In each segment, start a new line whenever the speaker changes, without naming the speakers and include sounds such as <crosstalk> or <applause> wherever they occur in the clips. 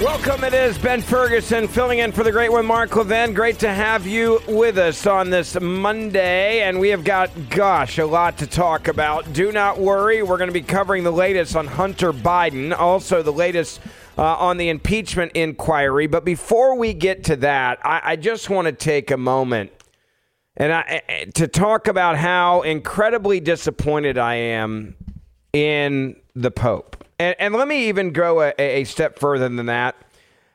Welcome. It is Ben Ferguson filling in for the great one, Mark Levin. Great to have you with us on this Monday. And we have got, gosh, a lot to talk about. Do not worry. We're going to be covering the latest on Hunter Biden, also the latest uh, on the impeachment inquiry. But before we get to that, I, I just want to take a moment and I, to talk about how incredibly disappointed I am in the Pope. And, and let me even go a, a step further than that.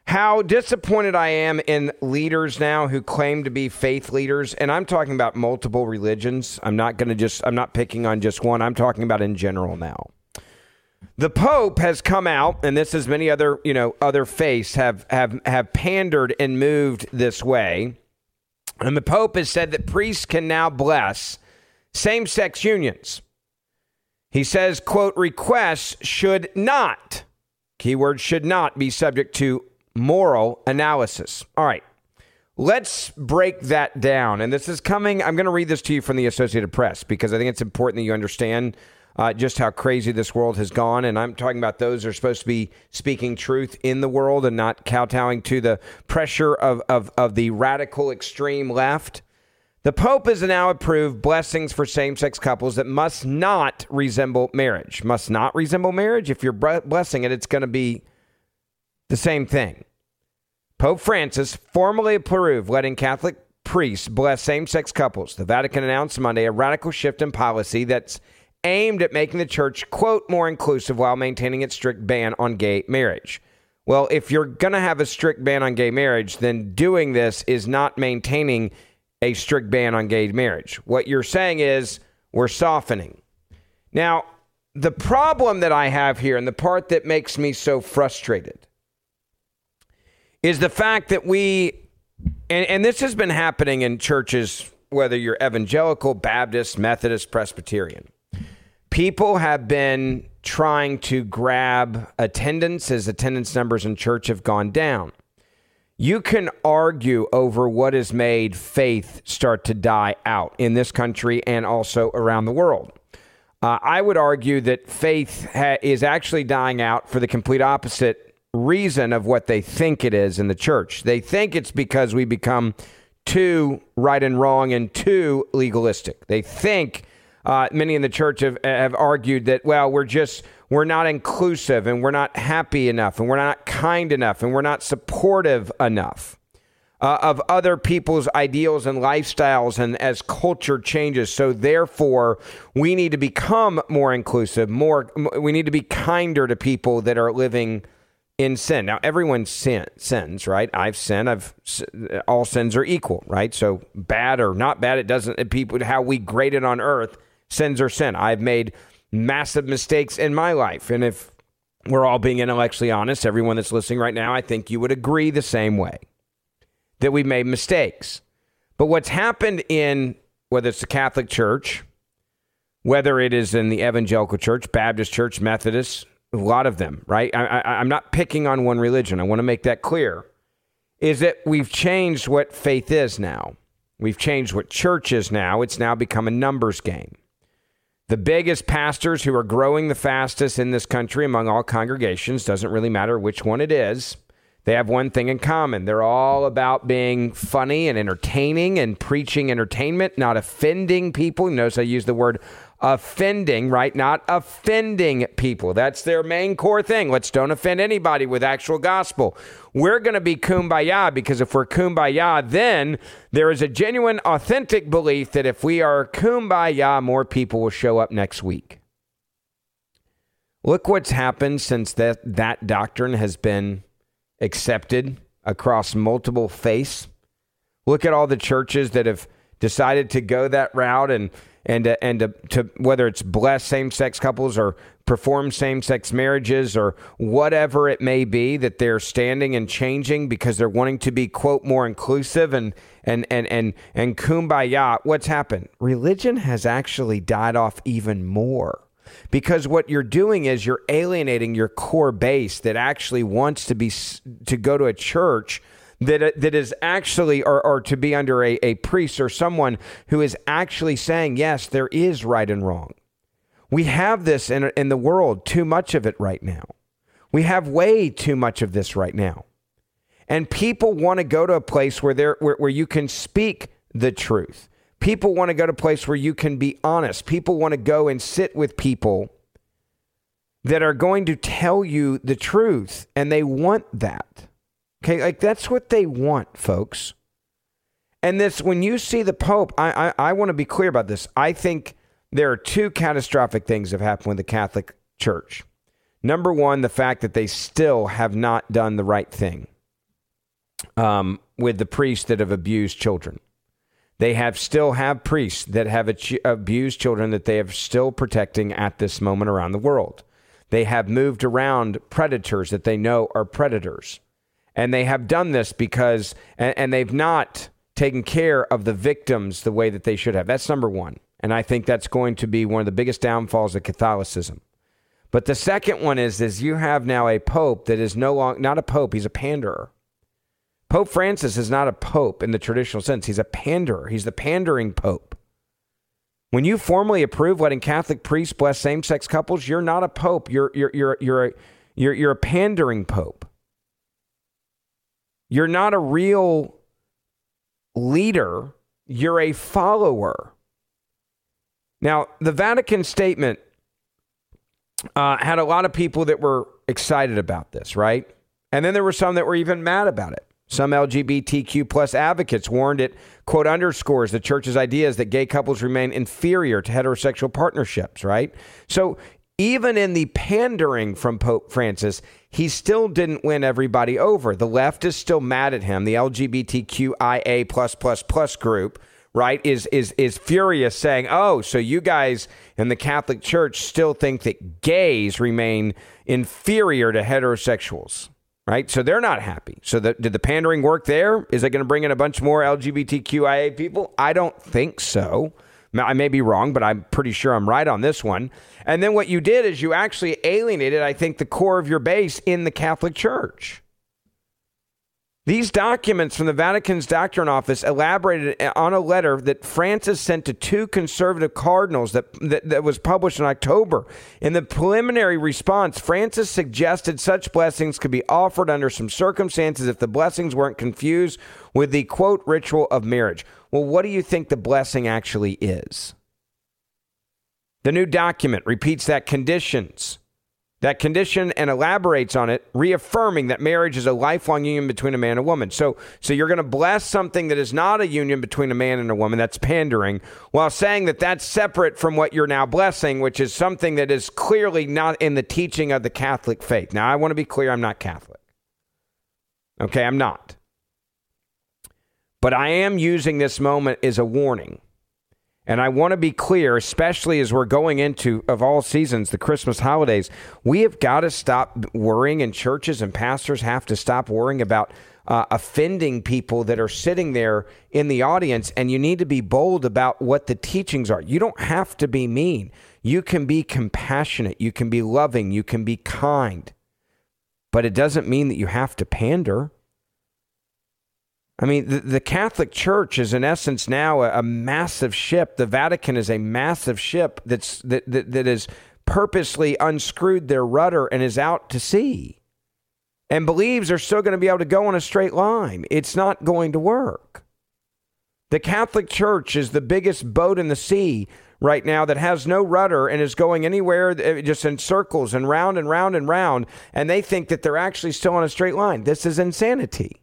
How disappointed I am in leaders now who claim to be faith leaders. And I'm talking about multiple religions. I'm not going to just, I'm not picking on just one. I'm talking about in general now. The Pope has come out, and this is many other, you know, other faiths have have have pandered and moved this way. And the Pope has said that priests can now bless same-sex unions. He says, quote, requests should not, keyword should not be subject to moral analysis. All right. Let's break that down. And this is coming, I'm going to read this to you from the Associated Press because I think it's important that you understand uh, just how crazy this world has gone. And I'm talking about those who are supposed to be speaking truth in the world and not kowtowing to the pressure of, of, of the radical extreme left. The Pope has now approved blessings for same sex couples that must not resemble marriage. Must not resemble marriage. If you're blessing it, it's going to be the same thing. Pope Francis formally approved letting Catholic priests bless same sex couples. The Vatican announced Monday a radical shift in policy that's aimed at making the church, quote, more inclusive while maintaining its strict ban on gay marriage. Well, if you're going to have a strict ban on gay marriage, then doing this is not maintaining a strict ban on gay marriage. What you're saying is we're softening. Now, the problem that I have here, and the part that makes me so frustrated, is the fact that we, and, and this has been happening in churches, whether you're evangelical, Baptist, Methodist, Presbyterian. People have been trying to grab attendance as attendance numbers in church have gone down you can argue over what has made faith start to die out in this country and also around the world. Uh, I would argue that faith ha- is actually dying out for the complete opposite reason of what they think it is in the church. They think it's because we become too right and wrong and too legalistic. They think uh, many in the church have, have argued that, well, we're just we're not inclusive and we're not happy enough and we're not kind enough and we're not supportive enough uh, of other people's ideals and lifestyles and as culture changes. So therefore, we need to become more inclusive, more we need to be kinder to people that are living in sin. Now, everyone sin, sins, right? I've sinned. I've all sins are equal, right? So bad or not bad, it doesn't. People, how we grade it on earth, sins are sin. I've made massive mistakes in my life. And if we're all being intellectually honest, everyone that's listening right now, I think you would agree the same way that we've made mistakes. But what's happened in whether it's the Catholic Church, whether it is in the evangelical church, Baptist church, Methodist, a lot of them, right? I, am not picking on one religion. I want to make that clear. Is that we've changed what faith is now. We've changed what church is now. It's now become a numbers game. The biggest pastors who are growing the fastest in this country among all congregations, doesn't really matter which one it is, they have one thing in common. They're all about being funny and entertaining and preaching entertainment, not offending people. You notice I use the word offending, right? Not offending people. That's their main core thing. Let's don't offend anybody with actual gospel. We're going to be kumbaya because if we're kumbaya, then there is a genuine, authentic belief that if we are kumbaya, more people will show up next week. Look what's happened since that, that doctrine has been accepted across multiple faiths. Look at all the churches that have decided to go that route and and to, and to, to whether it's bless same-sex couples or perform same-sex marriages or whatever it may be that they're standing and changing because they're wanting to be quote more inclusive and and and and and kumbaya what's happened? Religion has actually died off even more because what you're doing is you're alienating your core base that actually wants to be to go to a church that uh, that is actually or, or to be under a, a priest or someone who is actually saying yes there is right and wrong. We have this in, in the world too much of it right now. We have way too much of this right now. And people want to go to a place where, there where, where you can speak the truth. People want to go to a place where you can be honest. People want to go and sit with people that are going to tell you the truth and they want that Okay, like that's what they want, folks. And this, when you see the Pope, I, I, I want to be clear about this. I think there are two catastrophic things that have happened with the Catholic Church. Number one, the fact that they still have not done the right thing um, with the priests that have abused children. They have still have priests that have abused children that they are still protecting at this moment around the world. They have moved around predators that they know are predators. And they have done this because, and, and they've not taken care of the victims the way that they should have. That's number one. And I think that's going to be one of the biggest downfalls of Catholicism. But the second one is, is you have now a pope that is no longer not a pope, he's a panderer. Pope Francis is not a pope in the traditional sense. He's a panderer. He's the pandering pope. When you formally approve letting Catholic priests bless same-sex couples, you're not a pope. You're you're you're you're a, you're, you're a pandering pope. You're not a real leader, you're a follower. Now, the Vatican statement uh, had a lot of people that were excited about this, right? And then there were some that were even mad about it. Some LGBTQ plus advocates warned it, quote, underscores the church's ideas that gay couples remain inferior to heterosexual partnerships, right? So even in the pandering from Pope Francis, he still didn't win everybody over. The left is still mad at him. The LGBTQIA plus plus plus group, right, is is is furious, saying, "Oh, so you guys in the Catholic Church still think that gays remain inferior to heterosexuals?" Right, so they're not happy. So, the, did the pandering work there? Is it going to bring in a bunch more LGBTQIA people? I don't think so. I may be wrong, but I'm pretty sure I'm right on this one. And then what you did is you actually alienated, I think, the core of your base in the Catholic Church. These documents from the Vatican's doctrine office elaborated on a letter that Francis sent to two conservative cardinals that, that, that, was published in October. In the preliminary response, Francis suggested such blessings could be offered under some circumstances if the blessings weren't confused with the quote ritual of marriage. Well, what do you think the blessing actually is? The new document repeats that conditions that condition and elaborates on it, reaffirming that marriage is a lifelong union between a man and a woman. So, so you're going to bless something that is not a union between a man and a woman. That's pandering, while saying that that's separate from what you're now blessing, which is something that is clearly not in the teaching of the Catholic faith. Now, I want to be clear: I'm not Catholic. Okay, I'm not. But I am using this moment as a warning. And I want to be clear, especially as we're going into, of all seasons, the Christmas holidays, we have got to stop worrying, and churches and pastors have to stop worrying about uh, offending people that are sitting there in the audience. And you need to be bold about what the teachings are. You don't have to be mean, you can be compassionate, you can be loving, you can be kind. But it doesn't mean that you have to pander. I mean, the, the, Catholic Church is in essence now a, a, massive ship. The Vatican is a massive ship that's that, that, purposely unscrewed their rudder and is out to sea, and believes they're still going to be able to go on a straight line. It's not going to work. The Catholic Church is the biggest boat in the sea right now that has no rudder and is going anywhere uh, just in circles and round and round and round, and they think that they're actually still on a straight line. This is insanity.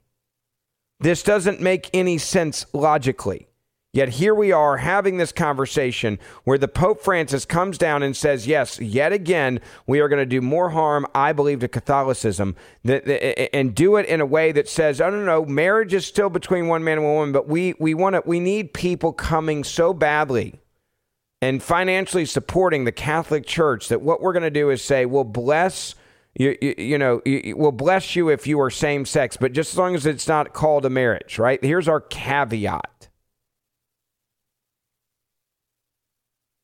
This doesn't make any sense logically. Yet here we are having this conversation where the Pope Francis comes down and says, Yes, yet again, we are going to do more harm, I believe, to Catholicism, and do it in a way that says, I don't know, marriage is still between one man and one woman, but we, we, want to, we need people coming so badly and financially supporting the Catholic Church, that what we're going to do is say, we'll bless you, you, you know, you, we'll bless you if you are same sex, but just as long as it's not called a marriage, right? Here's our caveat.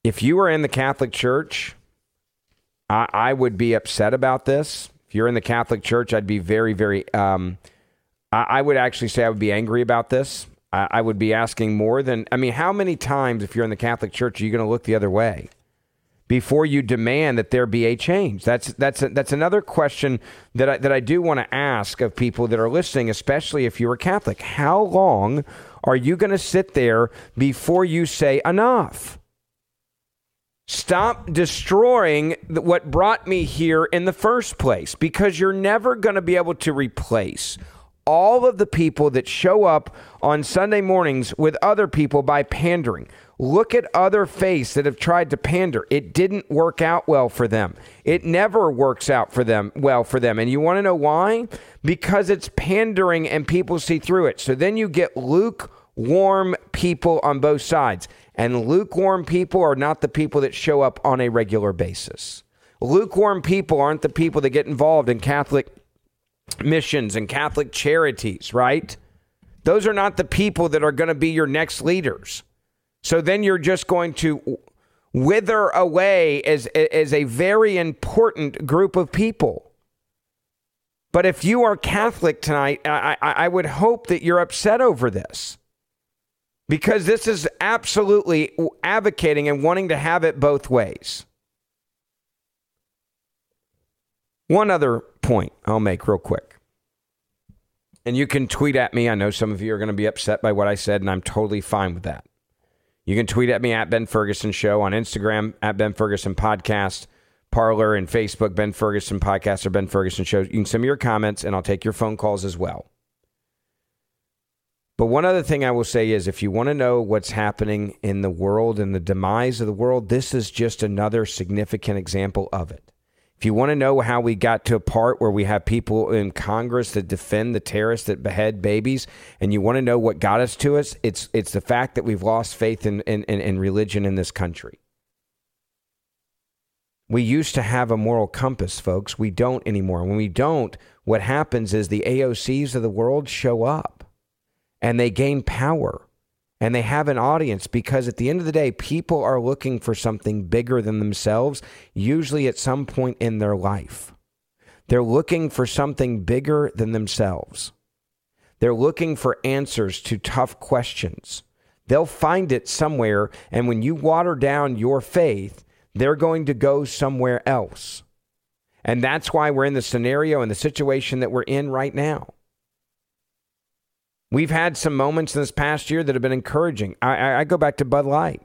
If you are in the Catholic Church, I, I would be upset about this. If you're in the Catholic Church, I'd be very, very, um, I, I would actually say I would be angry about this. I, I would be asking more than, I mean, how many times, if you're in the Catholic Church, are you going to look the other way? Before you demand that there be a change? That's that's a, that's another question that I, that I do want to ask of people that are listening, especially if you're a Catholic. How long are you going to sit there before you say enough? Stop destroying what brought me here in the first place because you're never going to be able to replace all of the people that show up on Sunday mornings with other people by pandering. Look at other faiths that have tried to pander. It didn't work out well for them. It never works out for them well for them. And you want to know why? Because it's pandering and people see through it. So then you get lukewarm people on both sides. And lukewarm people are not the people that show up on a regular basis. Lukewarm people aren't the people that get involved in Catholic missions and Catholic charities, right? Those are not the people that are going to be your next leaders. So then you're just going to wither away as, as a very important group of people. But if you are Catholic tonight, I, I, I would hope that you're upset over this because this is absolutely advocating and wanting to have it both ways. One other point I'll make real quick. And you can tweet at me. I know some of you are going to be upset by what I said, and I'm totally fine with that. You can tweet at me at Ben Ferguson Show on Instagram, at Ben Ferguson Podcast, Parler, and Facebook, Ben Ferguson Podcast or Ben Ferguson Show. You can send me your comments, and I'll take your phone calls as well. But one other thing I will say is if you want to know what's happening in the world and the demise of the world, this is just another significant example of it. If you want to know how we got to a part where we have people in Congress that defend the terrorists that behead babies, and you want to know what got us to us, it's it's the fact that we've lost faith in, in, in religion in this country. We used to have a moral compass, folks. We don't anymore. When we don't, what happens is the AOCs of the world show up and they gain power and they have an audience because at the end of the day, people are looking for something bigger than themselves, usually at some point in their life. They're looking for something bigger than themselves. They're looking for answers to tough questions. They'll find it somewhere, and when you water down your faith, they're going to go somewhere else. And that's why we're in the scenario and the situation that we're in right now. We've had some moments in this past year that have been encouraging. I, I, I, go back to Bud Light.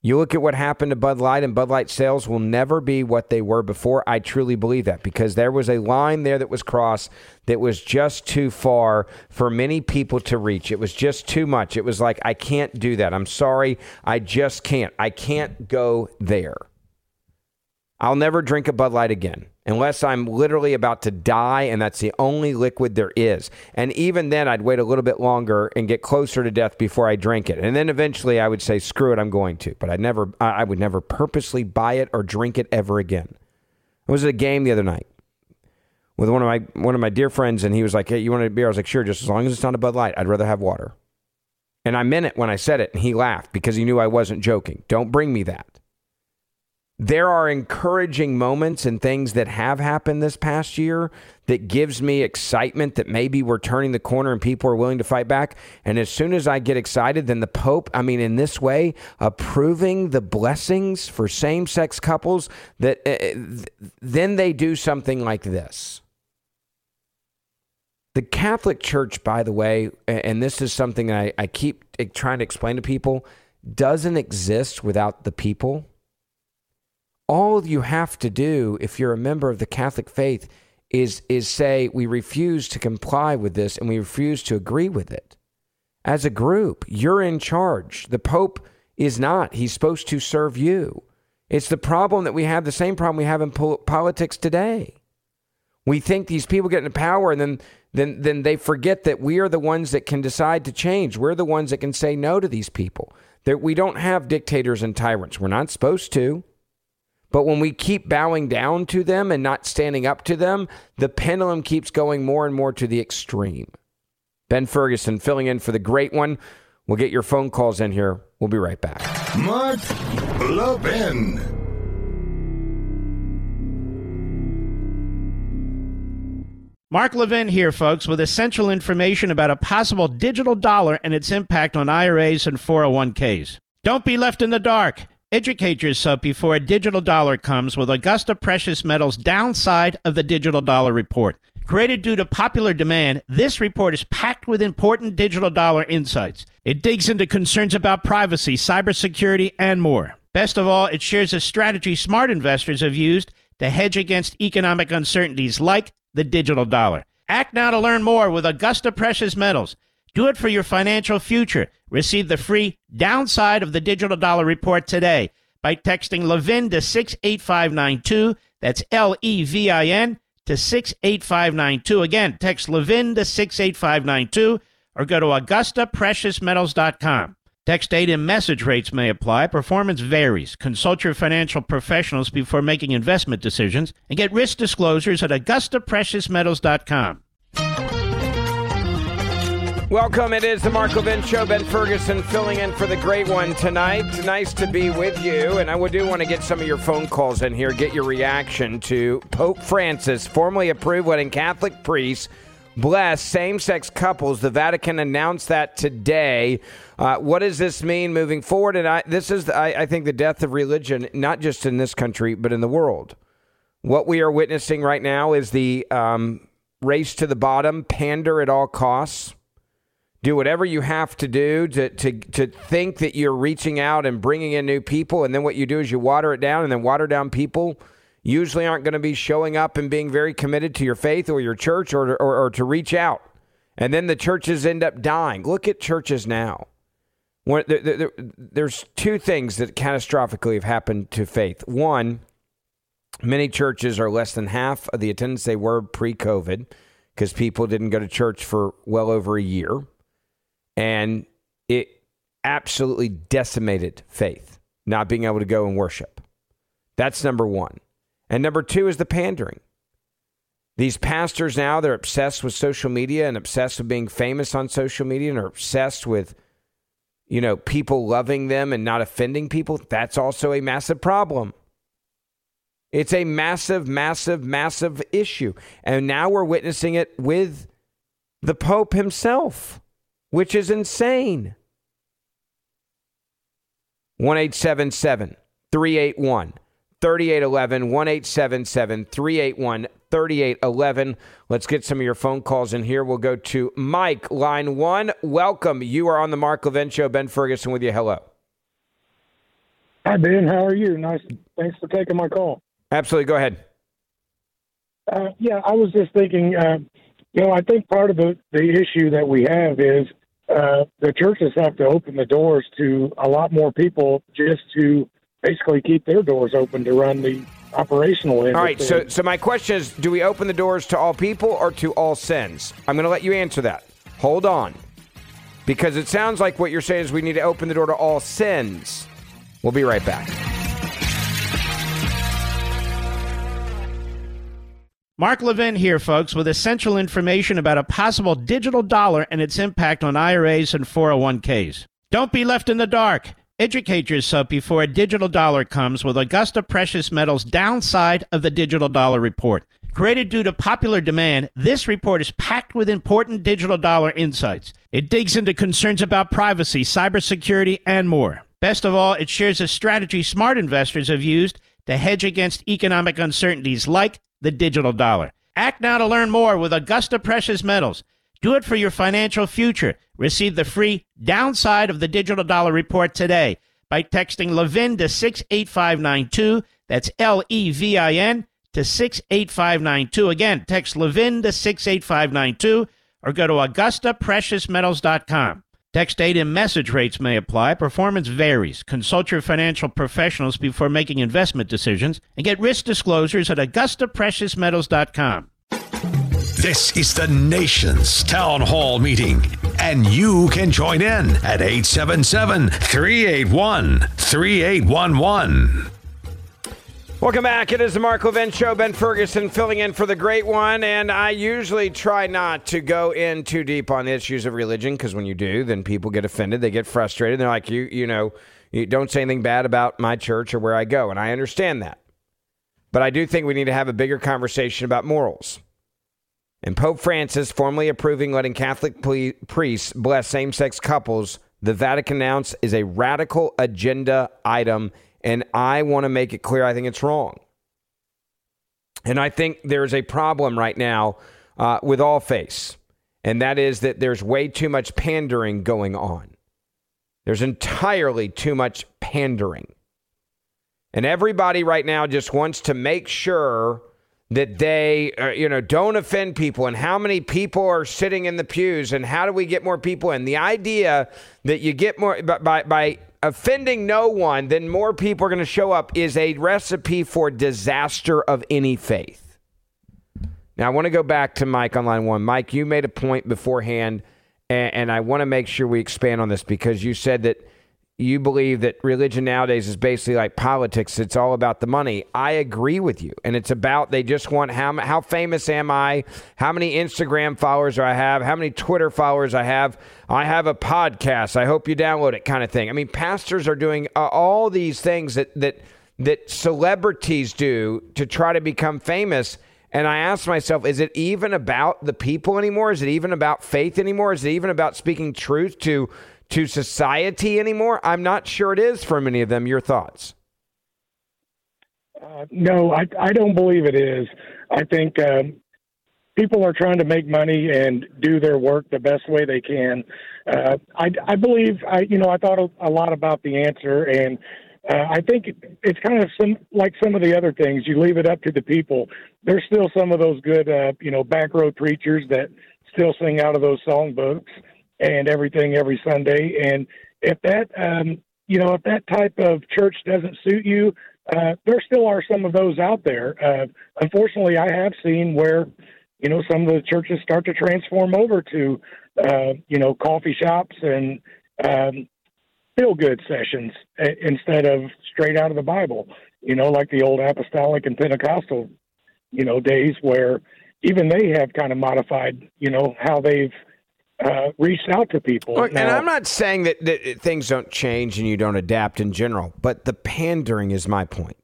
You look at what happened to Bud Light, and Bud Light sales will never be what they were before. I truly believe that because there was a line there that was crossed that was just too far for many people to reach. It was just too much. It was like, I can't do that. I'm sorry. I just can't. I can't go there. I'll never drink a Bud Light again unless I'm literally about to die and that's the only liquid there is. And even then, I'd wait a little bit longer and get closer to death before I drink it. And then eventually, I would say, "Screw it, I'm going to." But I never, I would never purposely buy it or drink it ever again. I was at a game the other night with one of my one of my dear friends, and he was like, "Hey, you want a beer?" I was like, "Sure, just as long as it's not a Bud Light. I'd rather have water." And I meant it when I said it, and he laughed because he knew I wasn't joking. Don't bring me that there are encouraging moments and things that have happened this past year that gives me excitement that maybe we're turning the corner and people are willing to fight back. And as soon as I get excited, then the Pope, I mean, in this way, approving the blessings for same sex couples, that uh, then they do something like this. The Catholic Church, by the way, and this is something I, I keep trying to explain to people, doesn't exist without the people all you have to do if you're a member of the Catholic faith is is say we refuse to comply with this and we refuse to agree with it. As a group, you're in charge. The pope is not. He's supposed to serve you. It's the problem that we have, the same problem we have in politics today. We think these people get into power and then then then they forget that we are the ones that can decide to change. We're the ones that can say no to these people. That we don't have dictators and tyrants. We're not supposed to. But when we keep bowing down to them and not standing up to them, the pendulum keeps going more and more to the extreme. Ben Ferguson filling in for the great one. We'll get your phone calls in here. We'll be right back.
Mark Levin.
Mark Levin here, folks, with essential information about a possible digital dollar and its impact on IRAs and 401ks. Don't be left in the dark. Educate yourself before a digital dollar comes with Augusta Precious Metals' downside of the digital dollar report. Created due to popular demand, this report is packed with important digital dollar insights. It digs into concerns about privacy, cybersecurity, and more. Best of all, it shares a strategy smart investors have used to hedge against economic uncertainties like the digital dollar. Act now to learn more with Augusta Precious Metals. Do it for your financial future. Receive the free downside of the digital dollar report today by texting Levin to 68592. That's L E V I N to 68592. Again, text Levin to 68592 or go to AugustaPreciousMetals.com. Text data and message rates may apply. Performance varies. Consult your financial professionals before making investment decisions and get risk disclosures at AugustaPreciousMetals.com.
Welcome. It is the Mark Levin Show. Ben Ferguson filling in for the great one tonight. Nice to be with you. And I do want to get some of your phone calls in here, get your reaction to Pope Francis formally approved letting Catholic priests bless same sex couples. The Vatican announced that today. Uh, what does this mean moving forward? And I, this is, I, I think, the death of religion, not just in this country, but in the world. What we are witnessing right now is the um, race to the bottom, pander at all costs do whatever you have to do to, to, to think that you're reaching out and bringing in new people. And then what you do is you water it down, and then water down people usually aren't going to be showing up and being very committed to your faith or your church or, or, or to reach out. And then the churches end up dying. Look at churches now. When, there, there, there's two things that catastrophically have happened to faith. One, many churches are less than half of the attendance they were pre COVID because people didn't go to church for well over a year and it absolutely decimated faith, not being able to go and worship. That's number one. And number two is the pandering. These pastors now, they're obsessed with social media and obsessed with being famous on social media and are obsessed with, you know, people loving them and not offending people. That's also a massive problem. It's a massive, massive, massive issue. And now we're witnessing it with the Pope himself which is insane. 1877 381 3811 1877 381 3811. Let's get some of your phone calls in here. We'll go to Mike, line one. Welcome. You are on the Mark Levin Show. Ben Ferguson with you. Hello.
Hi, Ben. How are you? Nice. Thanks for taking my call.
Absolutely. Go ahead.
Uh, yeah, I was just thinking, uh, you know, I think part of the, the issue that we have is uh, the churches have to open the doors to a lot more people just to basically keep their doors open to run the operational.
All right. So, so my question is: Do we open the doors to all people or to all sins? I'm going to let you answer that. Hold on, because it sounds like what you're saying is we need to open the door to all sins. We'll be right back.
Mark Levin here, folks, with essential information about a possible digital dollar and its impact on IRAs and 401ks. Don't be left in the dark. Educate yourself before a digital dollar comes with Augusta Precious Metals' downside of the digital dollar report. Created due to popular demand, this report is packed with important digital dollar insights. It digs into concerns about privacy, cybersecurity, and more. Best of all, it shares a strategy smart investors have used to hedge against economic uncertainties like the digital dollar. Act now to learn more with Augusta Precious Metals. Do it for your financial future. Receive the free downside of the digital dollar report today by texting Levin to 68592. That's L E V I N to 68592. Again, text Levin to 68592 or go to AugustaPreciousMetals.com. Text data and message rates may apply. Performance varies. Consult your financial professionals before making investment decisions and get risk disclosures at AugustaPreciousMetals.com.
This is the nation's town hall meeting, and you can join in at 877 381 3811.
Welcome back. It is the Mark Levin Show. Ben Ferguson filling in for the great one. And I usually try not to go in too deep on the issues of religion because when you do, then people get offended. They get frustrated. They're like, you, you know, you don't say anything bad about my church or where I go. And I understand that. But I do think we need to have a bigger conversation about morals. And Pope Francis formally approving letting Catholic priests bless same sex couples, the Vatican announced is a radical agenda item and I want to make it clear I think it's wrong. And I think there's a problem right now uh, with all faiths, and that is that there's way too much pandering going on. There's entirely too much pandering. And everybody right now just wants to make sure that they, uh, you know, don't offend people and how many people are sitting in the pews and how do we get more people in. The idea that you get more by, by offending no one, then more people are going to show up is a recipe for disaster of any faith. Now, I want to go back to Mike on line one. Mike, you made a point beforehand, and, and I want to make sure we expand on this because you said that you believe that religion nowadays is basically like politics. It's all about the money. I agree with you. And it's about they just want how, how famous am I? How many Instagram followers do I have? How many Twitter followers I have? I have a podcast. I hope you download it kind of thing. I mean, pastors are doing uh, all these things that, that, that celebrities do to try to become famous. And I ask myself, is it even about the people anymore? Is it even about faith anymore? Is it even about speaking truth to to society anymore? I'm not sure it is for many of them. Your thoughts?
Uh, no, I, I don't believe it is. I think um, people are trying to make money and do their work the best way they can. Uh, I, I believe, I you know, I thought a lot about the answer, and uh, I think it's kind of some like some of the other things. You leave it up to the people. There's still some of those good, uh, you know, back road preachers that still sing out of those songbooks and everything every Sunday. And if that, um, you know, if that type of church doesn't suit you, uh, there still are some of those out there. Uh, unfortunately, I have seen where, you know, some of the churches start to transform over to, uh, you know, coffee shops and um, feel good sessions instead of straight out of the Bible. You know, like the old apostolic and Pentecostal, you know, days where even they have kind of modified, you know, how they've uh, reached out to people.
Look, now, and I'm not saying that, that things don't change and you don't adapt in general, but the pandering is my point.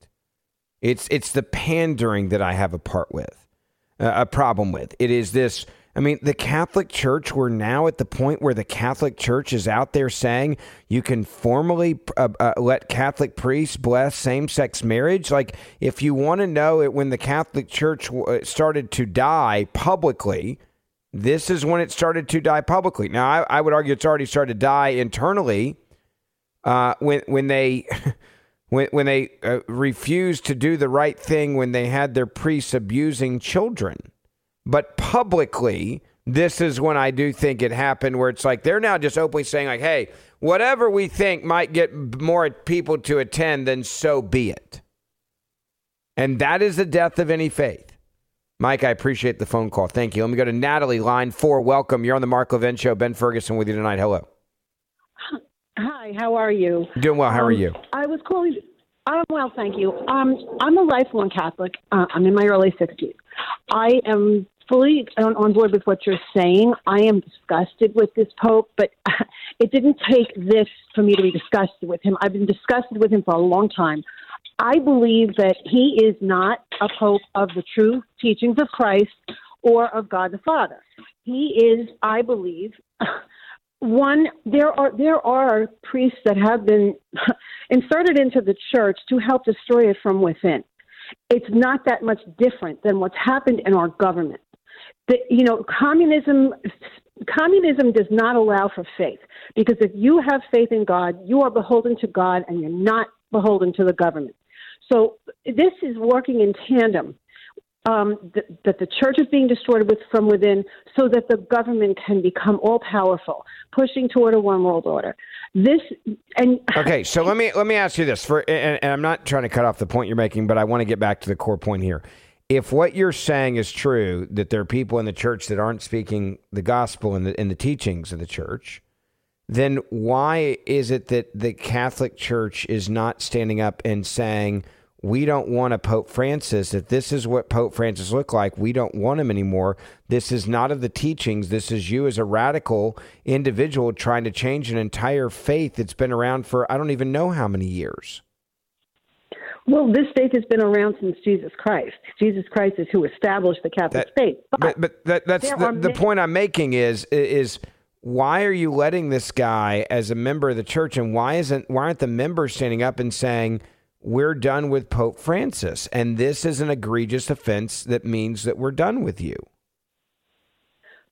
It's it's the pandering that I have a part with, uh, a problem with. It is this. I mean, the Catholic Church, we're now at the point where the Catholic Church is out there saying you can formally uh, uh, let Catholic priests bless same sex marriage. Like, if you want to know it, when the Catholic Church uh, started to die publicly, this is when it started to die publicly. Now, I, I would argue it's already started to die internally uh, when when they <laughs> when when they uh, refused to do the right thing when they had their priests abusing children. But publicly, this is when I do think it happened, where it's like they're now just openly saying, like, "Hey, whatever we think might get more people to attend, then so be it." And that is the death of any faith. Mike, I appreciate the phone call. Thank you. Let me go to Natalie, line four. Welcome. You're on the Mark Levin Show. Ben Ferguson with you tonight. Hello.
Hi, how are you?
Doing well. How
um,
are you?
I was calling. I'm well, thank you. Um, I'm a lifelong Catholic. Uh, I'm in my early 60s. I am fully on, on board with what you're saying. I am disgusted with this Pope, but <laughs> it didn't take this for me to be disgusted with him. I've been disgusted with him for a long time. I believe that he is not a pope of the true teachings of Christ or of God the Father. He is, I believe, <laughs> one there are there are priests that have been <laughs> inserted into the church to help destroy it from within. It's not that much different than what's happened in our government. The, you know, communism communism does not allow for faith because if you have faith in God, you are beholden to God and you're not beholden to the government. So this is working in tandem. Um, th- that the church is being destroyed with, from within, so that the government can become all powerful, pushing toward a one world order. This and <laughs>
okay. So let me let me ask you this. For and, and I'm not trying to cut off the point you're making, but I want to get back to the core point here. If what you're saying is true, that there are people in the church that aren't speaking the gospel and the, the teachings of the church, then why is it that the Catholic Church is not standing up and saying, we don't want a Pope Francis. that this is what Pope Francis looked like, we don't want him anymore. This is not of the teachings. This is you as a radical individual trying to change an entire faith that's been around for I don't even know how many years.
Well, this faith has been around since Jesus Christ. Jesus Christ is who established the Catholic
That-
faith.
But, but that, that's the, the point I'm making is is why are you letting this guy as a member of the church, and why isn't why aren't the members standing up and saying we're done with Pope Francis, and this is an egregious offense that means that we're done with you.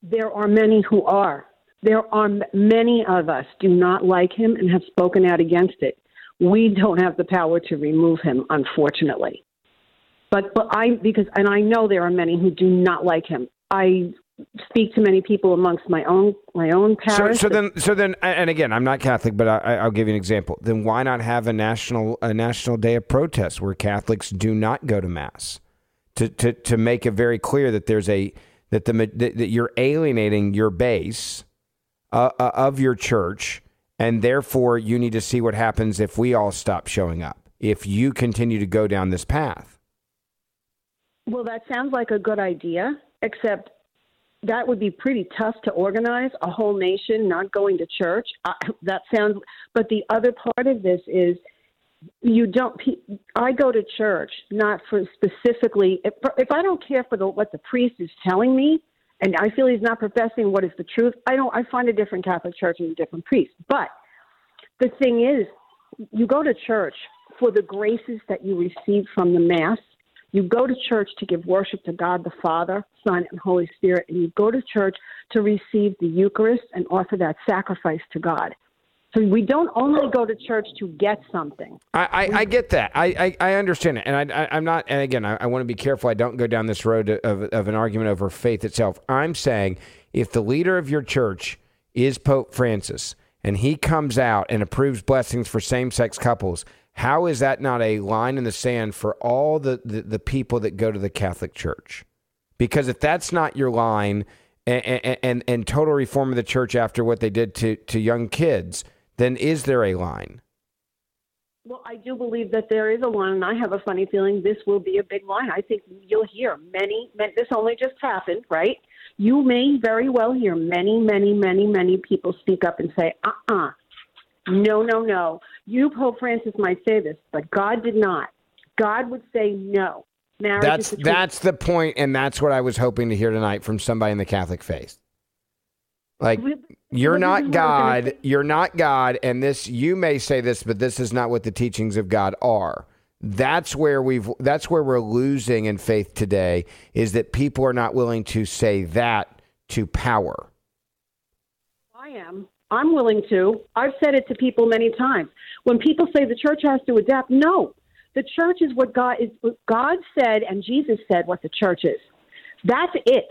There are many who are. There are many of us do not like him and have spoken out against it. We don't have the power to remove him, unfortunately. But but I because and I know there are many who do not like him. I speak to many people amongst my own my own parish.
so then, so then, and again, I'm not Catholic, but I, I'll give you an example. Then why not have a national a national day of protest where Catholics do not go to mass to to to make it very clear that there's a that the that, that you're alienating your base uh, uh, of your church, and therefore you need to see what happens if we all stop showing up. If you continue to go down this path.
Well, that sounds like a good idea, except that would be pretty tough to organize a whole nation not going to church. I, that sounds, but the other part of this is you don't. I go to church not for specifically. If, if I don't care for the, what the priest is telling me, and I feel he's not professing what is the truth, I don't. I find a different Catholic church and a different priest. But the thing is, you go to church for the graces that you receive from the Mass. You go to church to give worship to God the Father, Son, and Holy Spirit, and you go to church to receive the Eucharist and offer that sacrifice to God. So we don't only go to church to get something.
I, I, I get that. I, I, I understand it. And I, I, I'm not, and again, I, I want to be careful I don't go down this road of, of an argument over faith itself. I'm saying if the leader of your church is Pope Francis and he comes out and approves blessings for same sex couples, how is that not a line in the sand for all the, the, the people that go to the Catholic Church? Because if that's not your line and, and, and, and total reform of the church after what they did to, to young kids, then is there a line?
Well, I do believe that there is a line, and I have a funny feeling this will be a big line. I think you'll hear many, many this only just happened, right? You may very well hear many, many, many, many people speak up and say, uh uh no, no, no. You, Pope Francis, might say this, but God did not. God would say no. Marriage
That's that's the point, and that's what I was hoping to hear tonight from somebody in the Catholic faith. Like
We-
you're not
is what I was gonna
God, you're not God, and this you may say this, but this is not what the teachings of God are. That's where we've that's where we're losing in faith today is that people are not willing to say that to power.
I am. I'm willing to. I've said it to people many times. When people say the church has to adapt, no. The church is what God is what God said and Jesus said what the church is. That's it.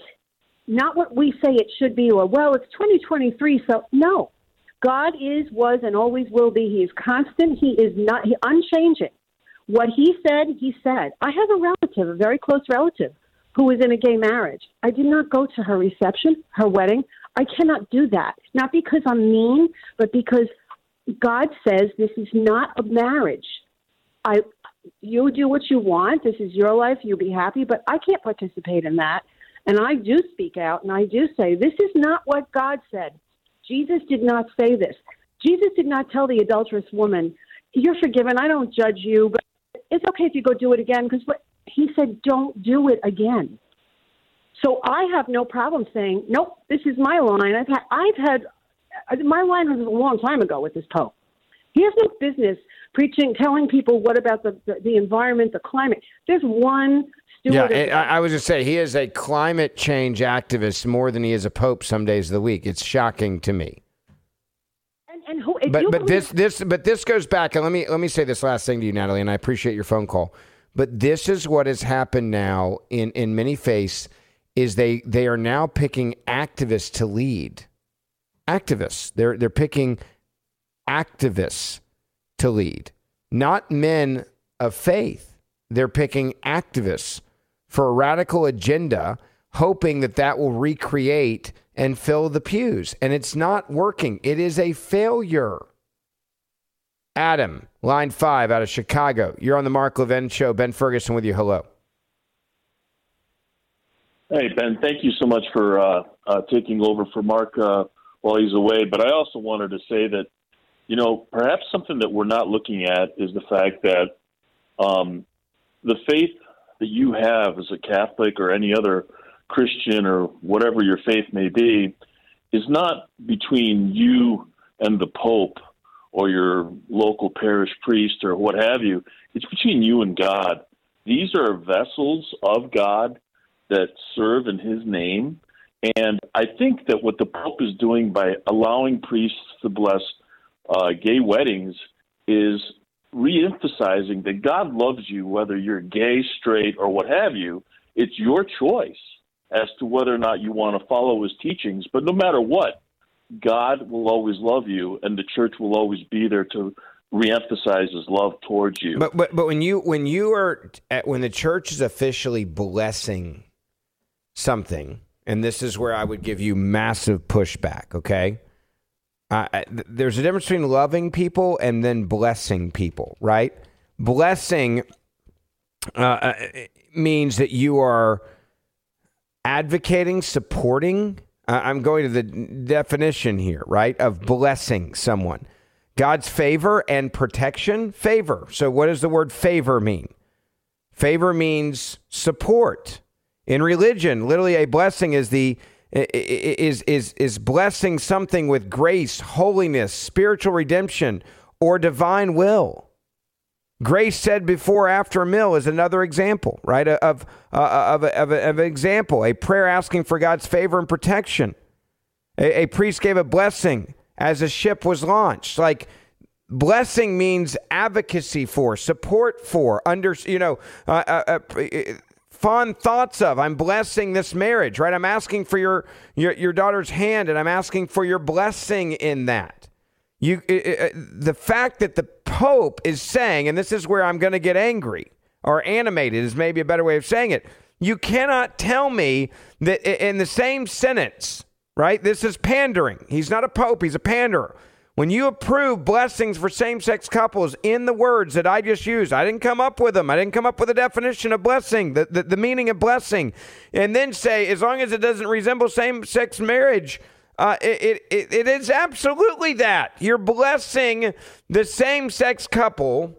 Not what we say it should be or well, it's 2023 so no. God is was and always will be. He is constant. He is not he unchanging. What he said, he said. I have a relative, a very close relative, who was in a gay marriage. I did not go to her reception, her wedding. I cannot do that. Not because I'm mean, but because God says this is not a marriage. I you do what you want. This is your life. You'll be happy, but I can't participate in that. And I do speak out and I do say this is not what God said. Jesus did not say this. Jesus did not tell the adulterous woman, "You're forgiven. I don't judge you, but it's okay if you go do it again." Because what he said, "Don't do it again." So I have no problem saying, "Nope, this is my line." I've had, I've had, my line was a long time ago with this pope. He has no business preaching, telling people what about the the, the environment, the climate. There's one
Yeah. I, I was just say he is a climate change activist more than he is a pope some days of the week. It's shocking to me.
and, and who,
but but
believe-
this this but this goes back and let me let me say this last thing to you natalie and i appreciate your phone call but this is what has happened now in in many faiths is they they are now picking activists to lead activists they're they're picking activists to lead not men of faith they're picking activists for a radical agenda, hoping that that will recreate and fill the pews. And it's not working, it is a failure. Adam, line five out of Chicago. You're on the Mark Levin show. Ben Ferguson with you. Hello.
Hey, Ben, thank you so much for uh, uh, taking over for Mark uh, while he's away. But I also wanted to say that, you know, perhaps something that we're not looking at is the fact that um, the faith that you have as a Catholic or any other Christian or whatever your faith may be is not between you and the Pope or your local parish priest or what have you. It's between you and God. These are vessels of God that serve in His name. And I think that what the Pope is doing by allowing priests to bless uh, gay weddings is reemphasizing that God loves you, whether you're gay, straight, or what have you. It's your choice as to whether or not you want to follow his teachings. But no matter what, God will always love you, and the church will always be there to reemphasize his love towards you.
But but but when you when you are at, when the church is officially blessing something, and this is where I would give you massive pushback. Okay, uh, there's a difference between loving people and then blessing people, right? Blessing uh, uh means that you are advocating, supporting. I'm going to the definition here, right, of blessing someone. God's favor and protection. Favor. So, what does the word favor mean? Favor means support. In religion, literally, a blessing is the is is is blessing something with grace, holiness, spiritual redemption, or divine will. Grace said before after a meal is another example, right? Of, uh, of, of, of, an example, a prayer asking for God's favor and protection. A, a priest gave a blessing as a ship was launched. Like, blessing means advocacy for, support for, under, you know, uh, uh, uh, fond thoughts of. I'm blessing this marriage, right? I'm asking for your, your, your daughter's hand and I'm asking for your blessing in that. You, it, it, the fact that the Pope is saying, and this is where I'm going to get angry or animated is maybe a better way of saying it. You cannot tell me that in the same sentence, right? This is pandering. He's not a pope, he's a panderer. When you approve blessings for same sex couples in the words that I just used, I didn't come up with them. I didn't come up with a definition of blessing, the, the, the meaning of blessing, and then say, as long as it doesn't resemble same sex marriage, uh, it, it, it is absolutely that. You're blessing the same sex couple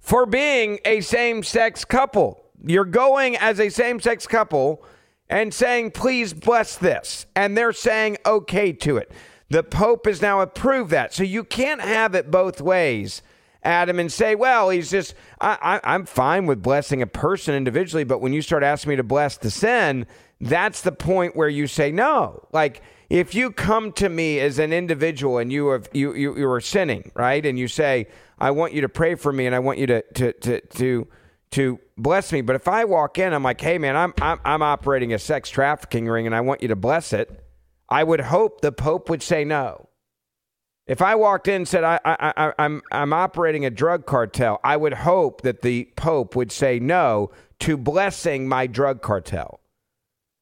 for being a same sex couple. You're going as a same sex couple and saying, please bless this. And they're saying okay to it. The Pope has now approved that. So you can't have it both ways, Adam, and say, well, he's just, I, I, I'm fine with blessing a person individually, but when you start asking me to bless the sin, that's the point where you say no. Like, if you come to me as an individual and you have you you, you are sinning, right? And you say, I want you to pray for me and I want you to to to to to bless me. But if I walk in, I'm like, hey man, I'm I'm I'm operating a sex trafficking ring and I want you to bless it. I would hope the Pope would say no. If I walked in and said I, I, I, I'm I'm operating a drug cartel, I would hope that the Pope would say no to blessing my drug cartel.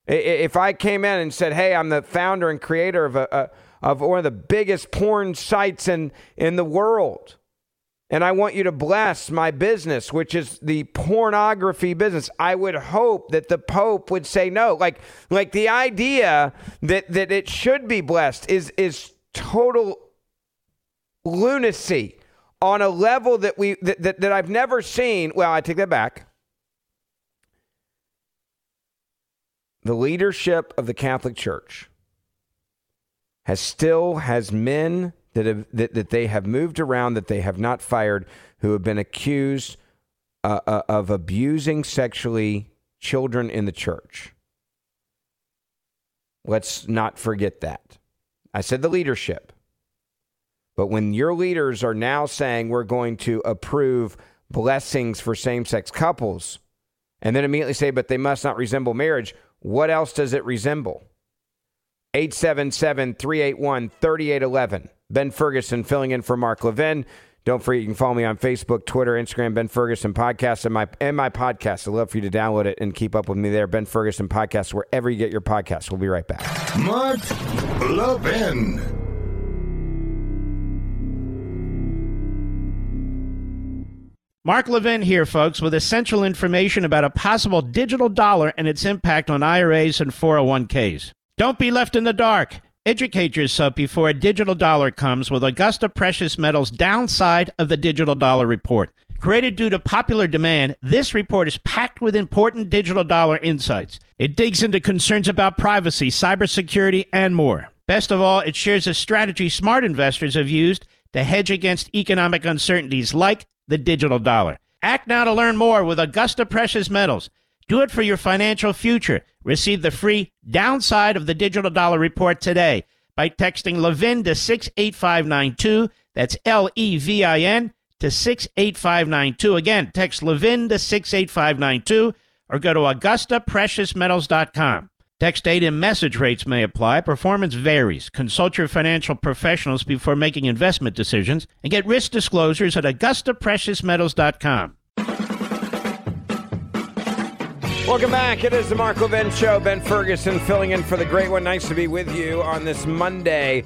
If I came in and said, "Hey, I'm the founder and creator of a, a of one of the biggest porn sites in in the world," and I want you to bless my business, which is the pornography business, I would hope that the Pope would say no. Like like the idea that that it should be blessed is is total lunacy on a level that we that, that, that I've never seen. Well, I take that back. the leadership of the Catholic Church has still has men that have that, that they have moved around that they have not fired who have been accused uh, uh, of abusing sexually children in the church. Let's not forget that. I said the leadership. But when your leaders are now saying we're going to approve blessings for same sex couples, and then immediately say, but they must not resemble marriage, what else does it resemble? 877 381 3811. Ben Ferguson filling in for Mark Levin. Don't forget, you can follow me on Facebook, Twitter, Instagram, Ben Ferguson Podcast, and my and my podcast. I'd love for you to download it and keep up with me there. Ben Ferguson Podcast, wherever you get your podcasts. We'll be right back.
Mark Levin.
Mark Levin here, folks, with essential information about a possible digital dollar and its impact on IRAs and 401ks. Don't be left in the dark. Educate yourself before a digital dollar comes with Augusta Precious Metals' downside of the digital dollar report. Created due to popular demand, this report is packed with important digital dollar insights. It digs into concerns about privacy, cybersecurity, and more. Best of all, it shares a strategy smart investors have used to hedge against economic uncertainties like the digital dollar. Act now to learn more with Augusta Precious Metals. Do it for your financial future. Receive the free downside of the digital dollar report today by texting Levin to 68592. That's L E V I N to 68592. Again, text Levin to 68592 or go to AugustaPreciousMetals.com. Text date and message rates may apply. Performance varies. Consult your financial professionals before making investment decisions and get risk disclosures at AugustaPreciousMetals.com.
Welcome back. It is the Mark Levin Show. Ben Ferguson filling in for the great one. Nice to be with you on this Monday.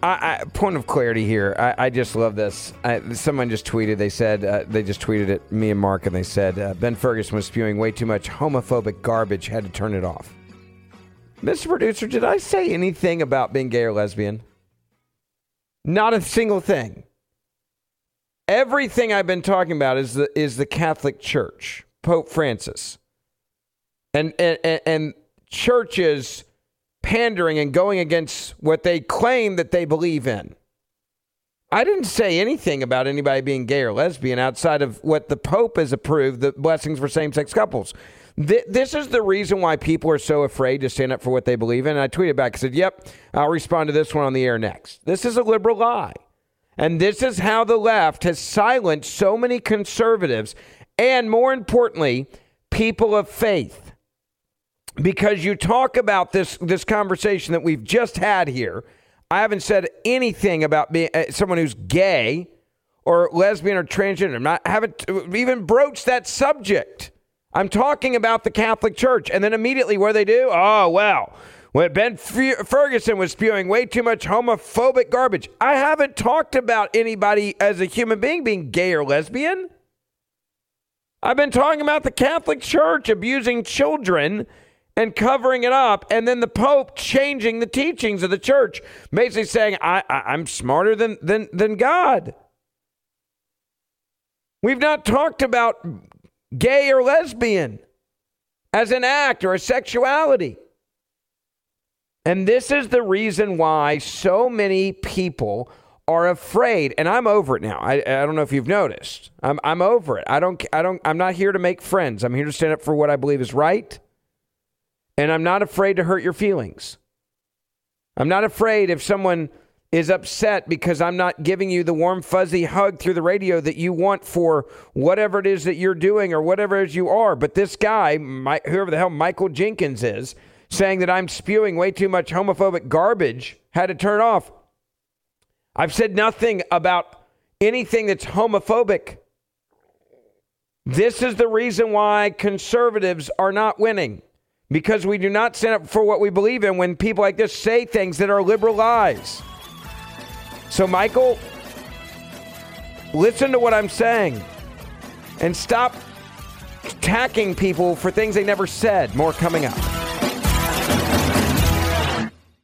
I, I, point of clarity here. I, I just love this. Someone just tweeted. They said uh, they just tweeted at me and Mark, and they said uh, Ben Ferguson was spewing way too much homophobic garbage. Had to turn it off. Mr. Producer, did I say anything about being gay or lesbian? Not a single thing. Everything I've been talking about is the is the Catholic Church. Pope Francis and, and, and churches pandering and going against what they claim that they believe in. I didn't say anything about anybody being gay or lesbian outside of what the Pope has approved the blessings for same sex couples. this is the reason why people are so afraid to stand up for what they believe in. And I tweeted back and said, Yep, I'll respond to this one on the air next. This is a liberal lie. And this is how the left has silenced so many conservatives and more importantly, people of faith. Because you talk about this this conversation that we've just had here, I haven't said anything about being uh, someone who's gay or lesbian or transgender. I'm not I haven't even broached that subject. I'm talking about the Catholic Church, and then immediately do they do? Oh well, when Ben Ferguson was spewing way too much homophobic garbage. I haven't talked about anybody as a human being being gay or lesbian. I've been talking about the Catholic Church abusing children and covering it up, and then the Pope changing the teachings of the church, basically saying, I, I, am smarter than, than, than God. We've not talked about gay or lesbian as an act or a sexuality. And this is the reason why so many people are afraid, and I'm over it now. I, I don't know if you've noticed. I'm, I'm over it. I don't, I don't, I'm not here to make friends. I'm here to stand up for what I believe is right. And I'm not afraid to hurt your feelings. I'm not afraid if someone is upset because I'm not giving you the warm, fuzzy hug through the radio that you want for whatever it is that you're doing or whatever it is you are. But this guy, my, whoever the hell Michael Jenkins is, saying that I'm spewing way too much homophobic garbage, had to turn off. I've said nothing about anything that's homophobic. This is the reason why conservatives are not winning because we do not stand up for what we believe in when people like this say things that are liberal lies. So, Michael, listen to what I'm saying and stop attacking people for things they never said. More coming up.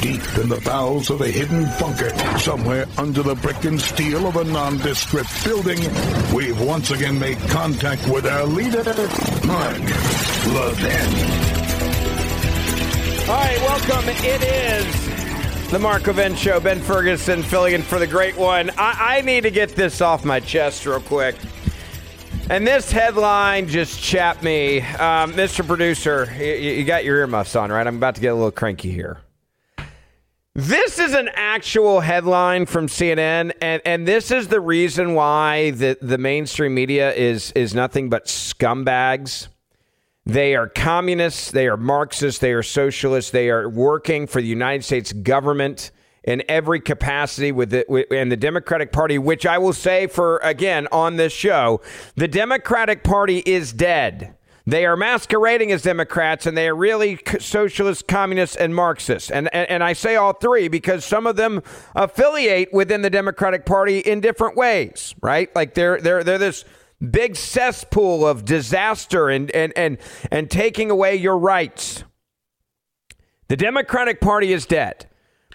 deep in the bowels of a hidden bunker, somewhere under the brick and steel of a nondescript building, we've once again made contact with our leader, Mark Levin.
All right, welcome. It is the Mark Levin Show. Ben Ferguson filling in for the great one. I, I need to get this off my chest real quick. And this headline just chapped me. Um, Mr. Producer, you, you got your earmuffs on, right? I'm about to get a little cranky here. This is an actual headline from CNN, and, and this is the reason why the, the mainstream media is is nothing but scumbags. They are communists, they are Marxists, they are socialists, they are working for the United States government in every capacity with the and the Democratic Party, which I will say for again on this show, the Democratic Party is dead. They are masquerading as Democrats, and they are really socialists, communists, and Marxists. And, and and I say all three because some of them affiliate within the Democratic Party in different ways, right? Like they're they're they're this big cesspool of disaster and and and and taking away your rights. The Democratic Party is dead.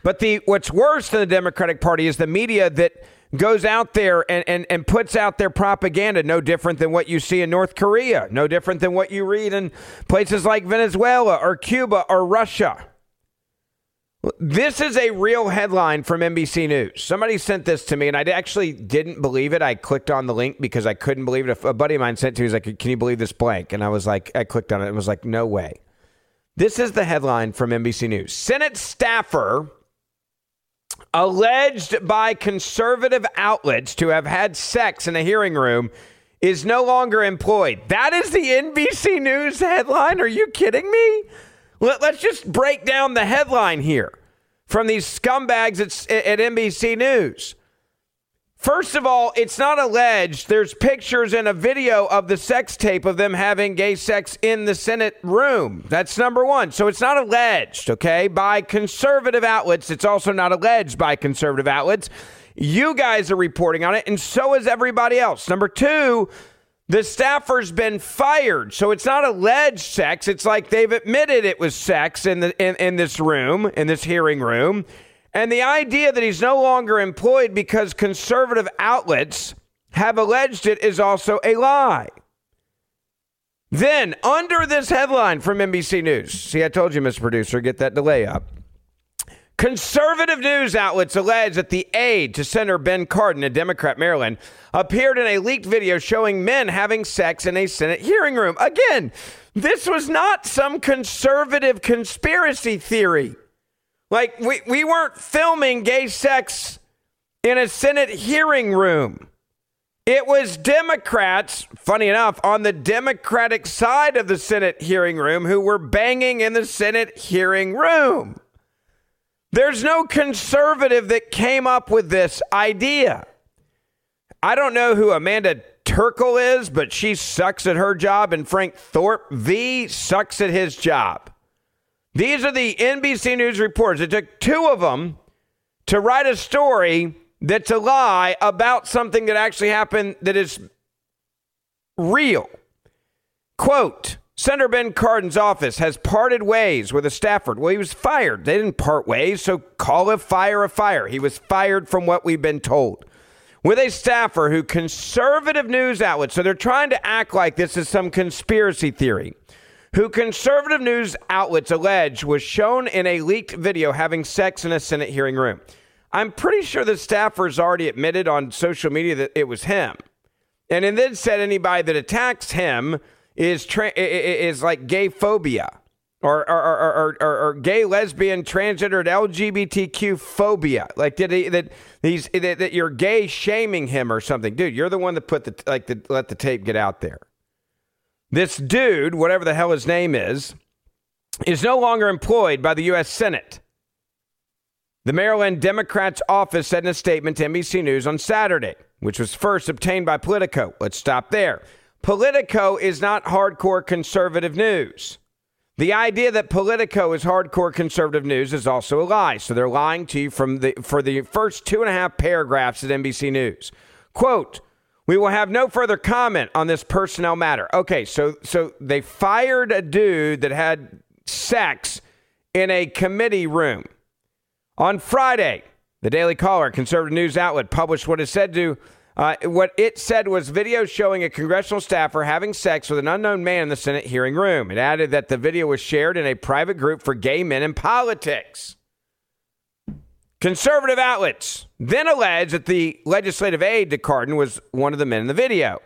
But the what's worse than the Democratic Party is the media that goes out there and, and, and puts out their propaganda, no different than what you see in North Korea, no different than what you read in places like Venezuela or Cuba or Russia. This is a real headline from NBC News. Somebody sent this to me, and I actually didn't believe it. I clicked on the link because I couldn't believe it. A buddy of mine sent to me, he was like, Can you believe this blank? And I was like, I clicked on it and was like, No way. This is the headline from NBC News Senate staffer alleged by conservative outlets to have had sex in a hearing room is no longer employed. That is the NBC News headline. Are you kidding me? Let, us just break down the headline here from these scumbags at, at NBC News. First of all, it's not alleged. There's pictures and a video of the sex tape of them having gay sex in the Senate room. That's number one. So it's not alleged, okay, by conservative outlets. It's also not alleged by conservative outlets. You guys are reporting on it, and so is everybody else. Number two, the staffer's been fired. So it's not alleged sex. It's like they've admitted it was sex in, the, in, in this room, in this hearing room. And the idea that he's no longer employed because conservative outlets have alleged it is also a lie. Then, under this headline from NBC News, see, I told you, Mr. Producer, get that delay up. Conservative news outlets allege that the aide to Senator Ben Cardin, a Democrat Maryland, appeared in a leaked video showing men having sex in a Senate hearing room. Again, this was not some conservative conspiracy theory. Like, we, we weren't filming gay sex in a Senate hearing room. It was Democrats, funny enough, on the Democratic side of the Senate hearing room who were banging in the Senate hearing room. There's no conservative that came up with this idea. I don't know who Amanda Terkel is, but she sucks at her job, and Frank Thorp V sucks at his job. These are the NBC News reports. It took two of them to write a story that's a lie about something that actually happened that is real. Quote Senator Ben Cardin's office has parted ways with a staffer. Well, he was fired. They didn't part ways, so call a fire a fire. He was fired from what we've been told. With a staffer who conservative news outlets, so they're trying to act like this is some conspiracy theory who conservative news outlets allege was shown in a leaked video having sex in a Senate hearing room. I'm pretty sure the staffers already admitted on social media that it was him. And then said anybody that attacks him is tra- is like gay phobia or or, or, or, or, gay, lesbian, transgendered, LGBTQ phobia. Like did he, that he's that, that you're gay shaming him or something, dude. You're the one that put the like the, let the tape get out there. This dude, whatever the hell his name is, is no longer employed by the U.S. Senate. The Maryland Democrats' office said in a statement to NBC News on Saturday, which was first obtained by Politico. Let's stop there. Politico is not hardcore conservative news. The idea that Politico is hardcore conservative news is also a lie. So they're lying to you from the for the first two and a half paragraphs at NBC News. Quote, we will have no further comment on this personnel matter. Okay, so so they fired a dude that had sex in a committee room. On Friday, the Daily Caller, conservative news outlet, published what it said to uh, what it said was video showing a congressional staffer having sex with an unknown man in the Senate hearing room. It added that the video was shared in a private group for gay men in politics. Conservative outlets then allege that the legislative aide to Cardin was one of the men in the video.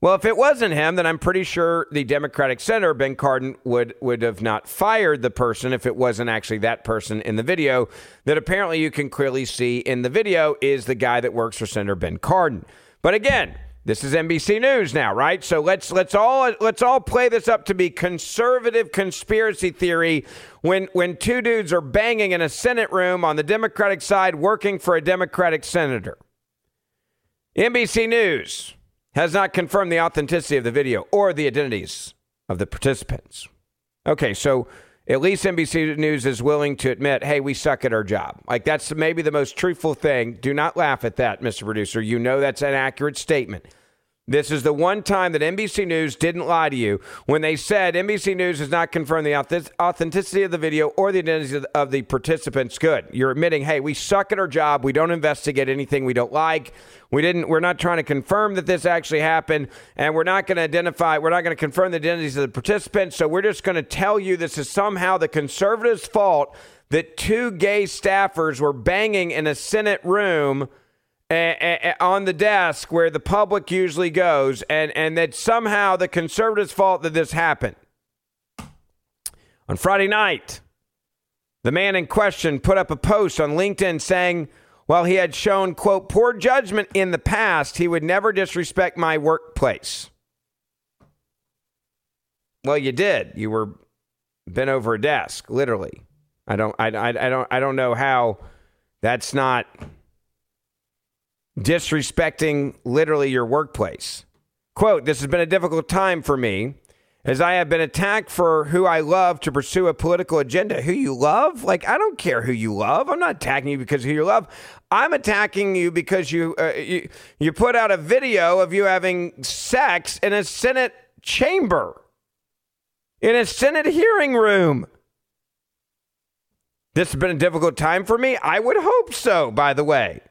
Well, if it wasn't him, then I'm pretty sure the Democratic senator Ben Cardin would would have not fired the person if it wasn't actually that person in the video that apparently you can clearly see in the video is the guy that works for Senator Ben Cardin. But again, this is NBC News now, right? So let's let's all let's all play this up to be conservative conspiracy theory when when two dudes are banging in a Senate room on the Democratic side working for a Democratic senator. NBC News has not confirmed the authenticity of the video or the identities of the participants. Okay, so at least NBC News is willing to admit, hey, we suck at our job. Like, that's maybe the most truthful thing. Do not laugh at that, Mr. Producer. You know that's an accurate statement. This is the one time that NBC News didn't lie to you when they said NBC News has not confirmed the authenticity of the video or the identity of the participants. Good. You're admitting, hey, we suck at our job. We don't investigate anything we don't like. We didn't. We're not trying to confirm that this actually happened, and we're not going to identify. We're not going to confirm the identities of the participants. So we're just going to tell you this is somehow the conservatives' fault that two gay staffers were banging in a Senate room on the desk where the public usually goes, and, and that somehow the conservatives' fault that this happened. On Friday night, the man in question put up a post on LinkedIn saying, while he had shown, quote, poor judgment in the past, he would never disrespect my workplace. Well, you did. You were bent over a desk, literally. I don't, I, I, I don't, I don't know how that's not disrespecting literally your workplace. Quote, this has been a difficult time for me as I have been attacked for who I love to pursue a political agenda. Who you love? Like, I don't care who you love. I'm not attacking you because who you love. I'm attacking you because you, uh, you, you put out a video of you having sex in a Senate chamber, in a Senate hearing room. This has been a difficult time for me. I would hope so, by the way.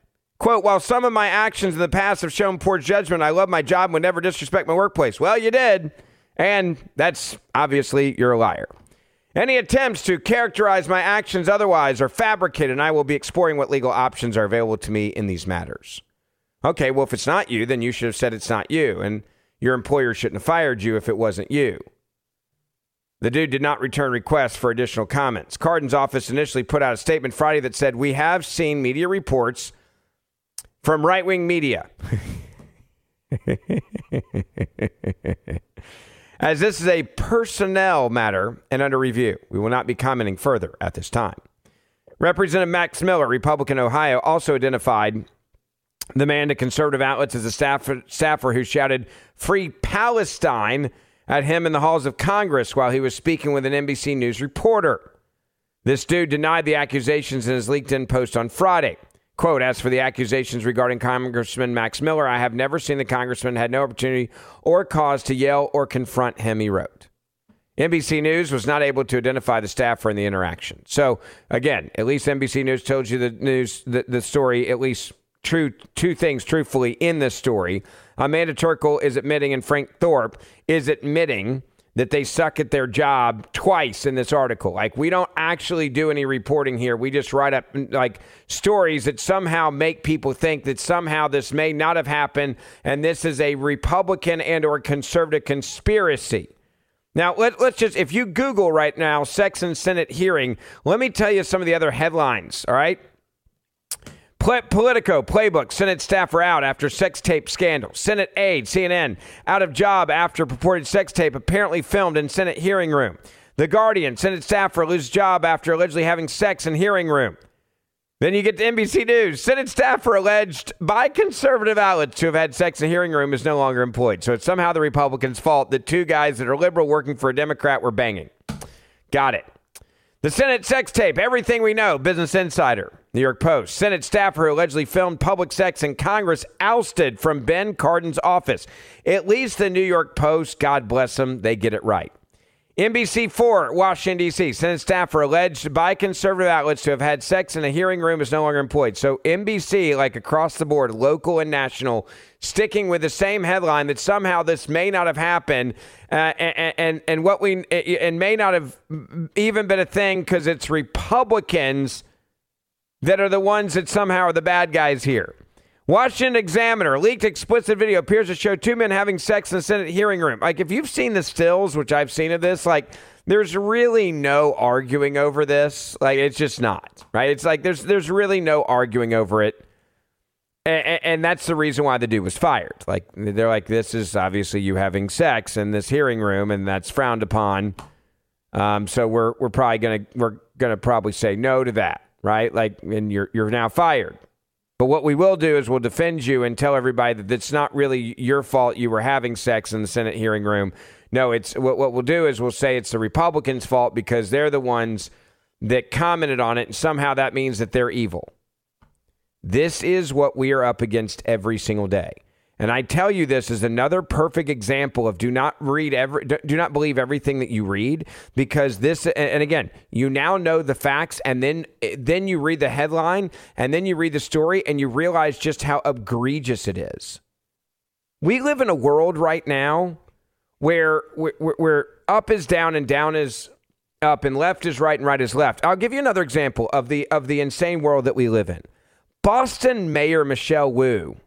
Quote, while some of my actions in the past have shown poor judgment, I love my job and would never disrespect my workplace. Well, you did. And that's obviously you're a liar. Any attempts to characterize my actions otherwise are fabricated, and I will be exploring what legal options are available to me in these matters. Okay, well, if it's not you, then you should have said it's not you, and your employer shouldn't have fired you if it wasn't you. The dude did not return requests for additional comments. Cardin's office initially put out a statement Friday that said, We have seen media reports from right wing media. <laughs> As this is a personnel matter and under review, we will not be commenting further at this time. Representative Max Miller, Republican Ohio, also identified the man to conservative outlets as a staffer, staffer who shouted Free Palestine at him in the halls of Congress while he was speaking with an NBC News reporter. This dude denied the accusations in his LinkedIn post on Friday. Quote, as for the accusations regarding Congressman Max Miller, I have never seen the congressman had no opportunity or cause to yell or confront him, he wrote. NBC News was not able to identify the staffer in the interaction. So again, at least NBC News told you the news, the, the story, at least true two things truthfully in this story. Amanda Terkel is admitting, and Frank Thorp is admitting that they suck at their job twice in this article. Like, we don't actually do any reporting here. We just write up like stories that somehow make people think that somehow this may not have happened and this is a Republican and or conservative conspiracy. Now, let, let's just, if you Google right now, sex and Senate hearing, let me tell you some of the other headlines, all right? Politico playbook Senate staffer out after sex tape scandal. Senate aide CNN out of job after purported sex tape apparently filmed in Senate hearing room. The Guardian Senate staffer loses job after allegedly having sex in hearing room. Then you get to NBC News. Senate staffer alleged by conservative outlets to have had sex in hearing room is no longer employed. So it's somehow the Republicans' fault that two guys that are liberal working for a Democrat were banging. Got it. The Senate sex tape, everything we know, Business Insider, New York Post. Senate staffer who allegedly filmed public sex in Congress ousted from Ben Cardin's office. At least the New York Post, God bless them, they get it right. NBC4, Washington, D.C. Senate staffer alleged by conservative outlets to have had sex in a hearing room is no longer employed. So NBC, like across the board, local and national, sticking with the same headline that somehow this may not have happened uh, and, and, and what we and may not have even been a thing because it's Republicans that are the ones that somehow are the bad guys here. Washington Examiner leaked explicit video appears to show two men having sex in the Senate hearing room. Like, if you've seen the stills, which I've seen of this, like, there's really no arguing over this. Like, it's just not right. It's like there's there's really no arguing over it, and, and that's the reason why the dude was fired. Like, they're like, this is obviously you having sex in this hearing room, and that's frowned upon. Um, so we're we're probably gonna we're gonna probably say no to that, right? Like, and you're you're now fired. But what we will do is we'll defend you and tell everybody that it's not really your fault you were having sex in the Senate hearing room. No, it's what, what we'll do is we'll say it's the Republicans' fault because they're the ones that commented on it, and somehow that means that they're evil. This is what we are up against every single day. And I tell you this is another perfect example of do not read every do not believe everything that you read because this and again, you now know the facts and then eh, then you read the headline and then you read the story and you realize just how egregious it is. We live in a world right now where where up is down and down is up and left is right and right is left. I'll give you another example of the of the insane world that we live in. Boston Mayor Michelle Wu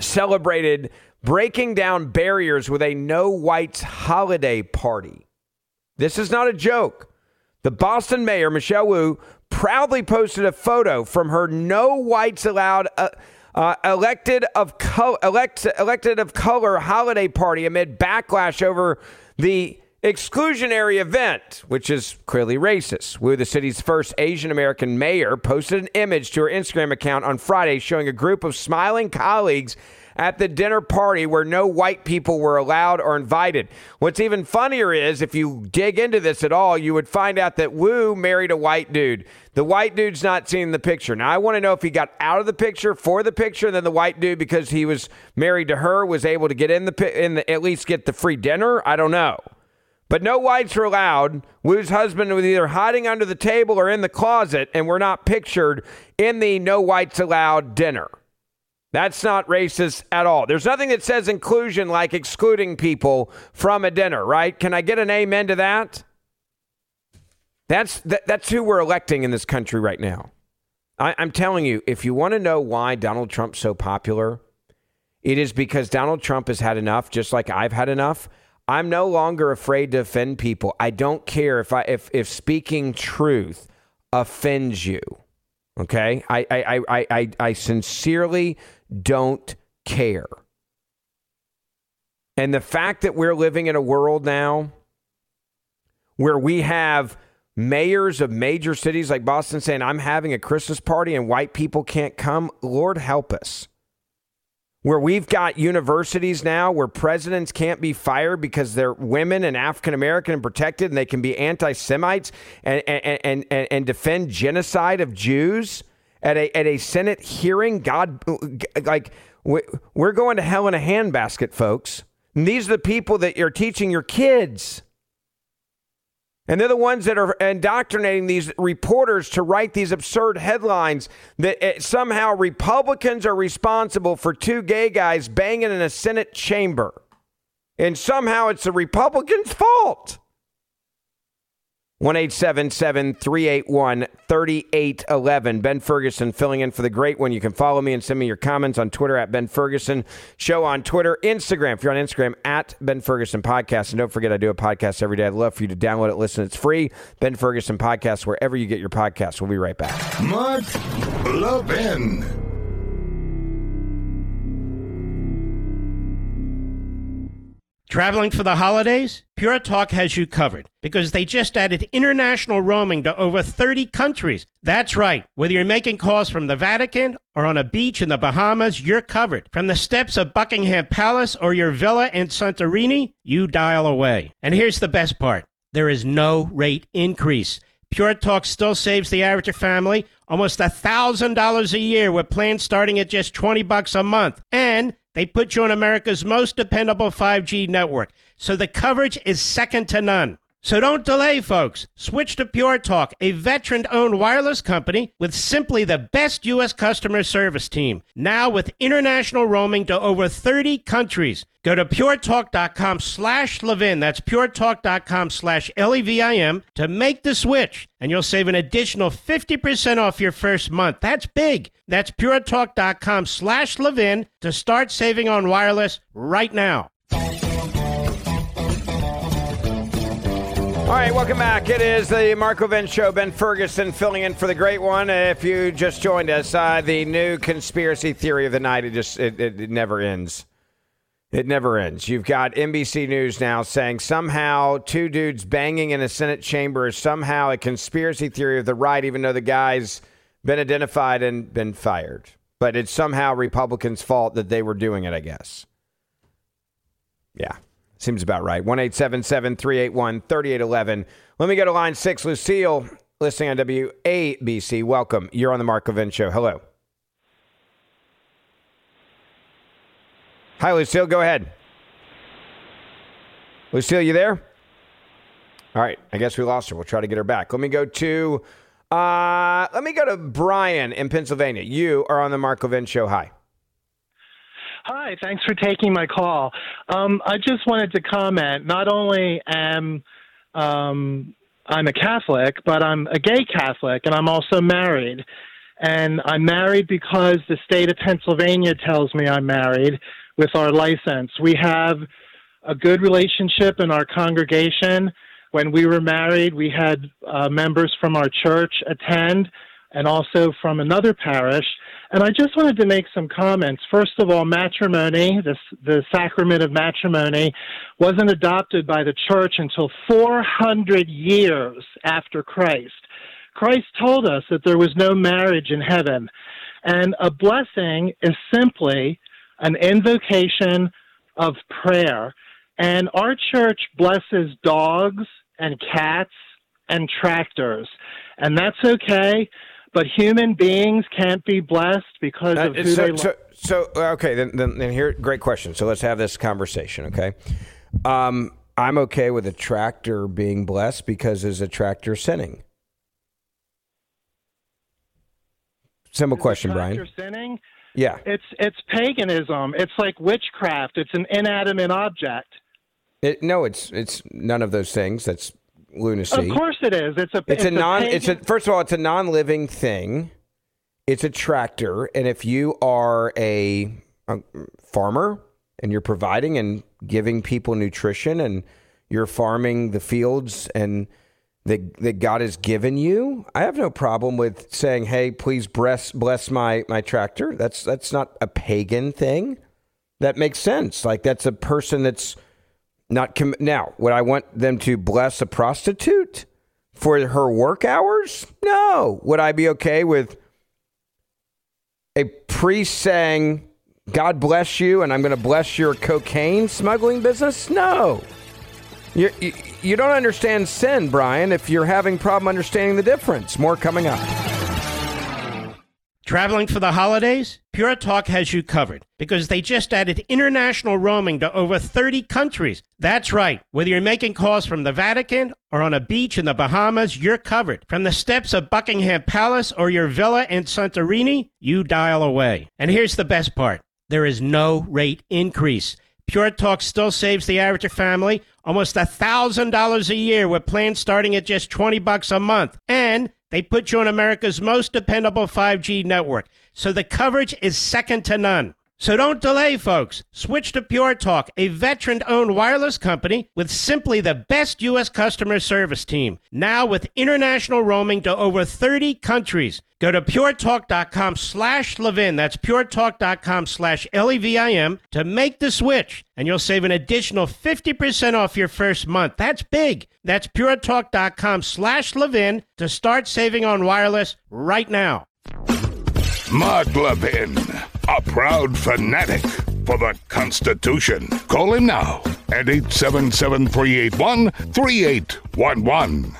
celebrated breaking down barriers with a no whites holiday party. This is not a joke. The Boston mayor, Michelle Wu, proudly posted a photo from her no whites allowed uh, uh, elected of co- elect, elected of color holiday party amid backlash over the exclusionary event, which is clearly racist. Wu, the city's first Asian American mayor, posted an image to her Instagram account on Friday showing a group of smiling colleagues at the dinner party where no white people were allowed or invited. What's even funnier is if you dig into this at all, you would find out that Wu married a white dude. The white dude's not seen in the picture. Now, I want to know if he got out of the picture for the picture, and then the white dude, because he was married to her, was able to get in the, in the at least get the free dinner. I don't know. But no whites were allowed. Wu's husband was either hiding under the table or in the closet, and were not pictured in the no whites allowed dinner. That's not racist at all. There's nothing that says inclusion like excluding people from a dinner, right? Can I get an amen to that? That's that, that's who we're electing in this country right now. I, I'm telling you, if you want to know why Donald Trump's so popular, it is because Donald Trump has had enough, just like I've had enough. I'm no longer afraid to offend people. I don't care if I if if speaking truth offends you. Okay, I I I I, I sincerely don't care. And the fact that we're living in a world now where we have mayors of major cities like Boston saying, I'm having a Christmas party and white people can't come, Lord help us. Where we've got universities now where presidents can't be fired because they're women and African American and protected and they can be anti Semites and, and, and, and, defend genocide of Jews at a at a Senate hearing. God, like we're going to hell in a handbasket, folks. And these are the people that you're teaching your kids. And they're the ones that are indoctrinating these reporters to write these absurd headlines that eh, somehow Republicans are responsible for two gay guys banging in a Senate chamber. And somehow it's the Republicans' fault. 1 381 3811. Ben Ferguson filling in for the great one. You can follow me and send me your comments on Twitter at Ben Ferguson. Show on Twitter, Instagram. If you're on Instagram, at Ben Ferguson Podcast. And don't forget, I do a podcast every day. I'd love for you to download it, listen. It's free. Ben Ferguson Podcast, wherever you get your podcasts. We'll be right back.
Mark Levin.
Traveling for the holidays? Pure Talk has you covered because they just added international roaming to over 30 countries. That's right. Whether you're making calls from the Vatican or on a beach in the Bahamas, you're covered. From the steps of Buckingham Palace or your villa in Santorini, you dial away. And here's the best part there is no rate increase. Pure Talk still saves the average family almost $1,000 a year with plans starting at just 20 bucks a month. And they put you on America's most dependable 5G network, so the coverage is second to none. So don't delay, folks. Switch to Pure Talk, a veteran owned wireless company with simply the best U.S. customer service team. Now with international roaming to over 30 countries. Go to puretalk.com slash Levin. That's puretalk.com slash L E V I N to make the switch. And you'll save an additional 50% off your first month. That's big. That's puretalk.com slash Levin to start saving on wireless right now.
All right, welcome back. It is the Mark Levin Show. Ben Ferguson filling in for the great one. If you just joined us, uh, the new conspiracy theory of the night, it just it, it, it never ends. It never ends. You've got NBC News now saying somehow two dudes banging in a Senate chamber is somehow a conspiracy theory of the right, even though the guy's been identified and been fired. But it's somehow Republicans' fault that they were doing it, I guess. Yeah, seems about right. 1 381 3811. Let me go to line six. Lucille, listening on WABC. Welcome. You're on the Mark Levin Show. Hello. Hi, Lucille. Go ahead. Lucille, you there? All right. I guess we lost her. We'll try to get her back. Let me go to uh, let me go to Brian in Pennsylvania. You are on the Mark Levin Show. Hi.
Hi, thanks for taking my call. Um, I just wanted to comment. Not only am um, I'm a Catholic, but I'm a gay Catholic, and I'm also married. And I'm married because the state of Pennsylvania tells me I'm married with our license. We have a good relationship in our congregation. When we were married, we had uh, members from our church attend and also from another parish. And I just wanted to make some comments. First of all, matrimony, the, the sacrament of matrimony, wasn't adopted by the church until 400 years after Christ. Christ told us that there was no marriage in heaven. And a blessing is simply an invocation of prayer. And our church blesses dogs and cats and tractors. And that's okay, but human beings can't be blessed because of
Uh,
who
so,
they
so, so, okay, then, then, then here, great question. So let's have this conversation, okay? Um, I'm okay with a tractor being blessed because is a tractor sinning? Simple question, Brian.
Tractor sinning.
Yeah.
It's it's paganism. It's like witchcraft. It's an inanimate object.
It, no, it's it's none of those things. That's lunacy.
Of course it is. It's a
It's, a non.
pagan-
It's a first of all, it's a non-living thing. It's a tractor, and if you are a, a farmer and you're providing and giving people nutrition, and you're farming the fields and that that God has given you, I have no problem with saying, "Hey, please bless bless my my tractor." That's that's not a pagan thing. That makes sense. Like that's a person that's not com- now. Would I want them to bless a prostitute for her work hours? No. Would I be okay with a priest saying, "God bless you," and I'm going to bless your cocaine smuggling business? No. You, you, you don't understand sin, Brian, if you're having problem understanding the difference. More coming up.
Traveling for the holidays? Pure Talk has you covered because they just added international roaming to over 30 countries. That's right. Whether you're making calls from the Vatican or on a beach in the Bahamas, you're covered. From the steps of Buckingham Palace or your villa in Santorini, you dial away. And here's the best part there is no rate increase. Pure Talk still saves the average family almost $1,000 a year with plans starting at just 20 bucks a month. And they put you on America's most dependable 5G network. So the coverage is second to none. So don't delay, folks. Switch to Pure Talk, a veteran owned wireless company with simply the best U.S. customer service team. Now with international roaming to over 30 countries. Go to puretalk.com slash Levin. That's puretalk.com slash L E V I N to make the switch. And you'll save an additional 50% off your first month. That's big. That's puretalk.com slash Levin to start saving on wireless right now.
Mark Levin, a proud fanatic for the Constitution. Call him now at 877 381 3811.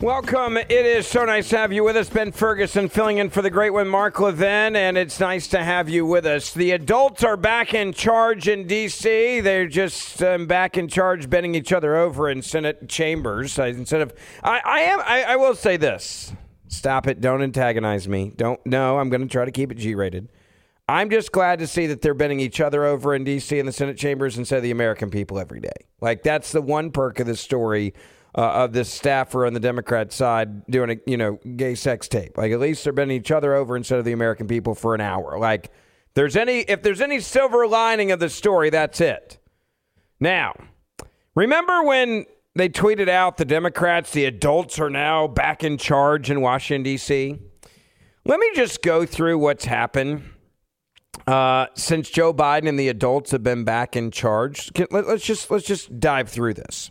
Welcome. It is so nice to have you with us. Ben Ferguson filling in for the great one, Mark Levin, and it's nice to have you with us. The adults are back in charge in D.C. They're just um, back in charge, bending each other over in Senate chambers. Instead of, I, I am. I, I will say this. Stop it. Don't antagonize me. Don't. No, I'm going to try to keep it G-rated. I'm just glad to see that they're bending each other over in D.C. in the Senate chambers instead of the American people every day. Like that's the one perk of this story uh, of this staffer on the Democrat side doing a you know gay sex tape. Like at least they're bending each other over instead of the American people for an hour. Like there's any if there's any silver lining of the story, that's it. Now, remember when they tweeted out the Democrats, the adults are now back in charge in Washington D.C. Let me just go through what's happened uh, since Joe Biden and the adults have been back in charge. Let's just let's just dive through this.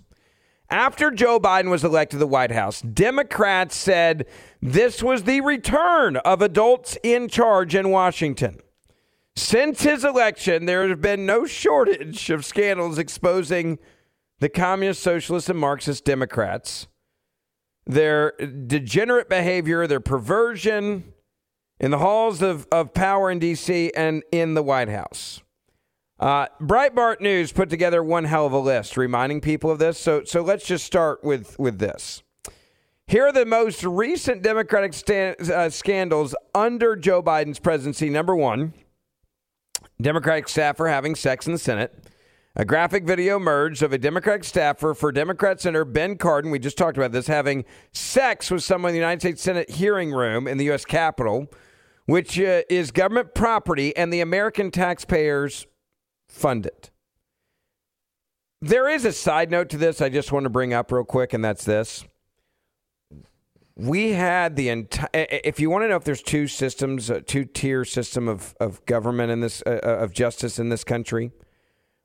After Joe Biden was elected to the White House, Democrats said this was the return of adults in charge in Washington. Since his election, there has been no shortage of scandals exposing the communist, socialist, and Marxist Democrats, their degenerate behavior, their perversion in the halls of, of power in D.C. and in the White House. Uh, Breitbart News put together one hell of a list reminding people of this. So, so let's just start with, with this. Here are the most recent Democratic stand, uh, scandals under Joe Biden's presidency. Number one, Democratic staffer having sex in the Senate. A graphic video emerged of a Democratic staffer for Democrat Senator Ben Cardin, we just talked about this, having sex with someone in the United States Senate hearing room in the U.S. Capitol, which uh, is government property and the American taxpayers fund it. There is a side note to this I just want to bring up real quick, and that's this. We had the entire. If you want to know if there's two systems, a two tier system of, of government in this, uh, uh, of justice in this country,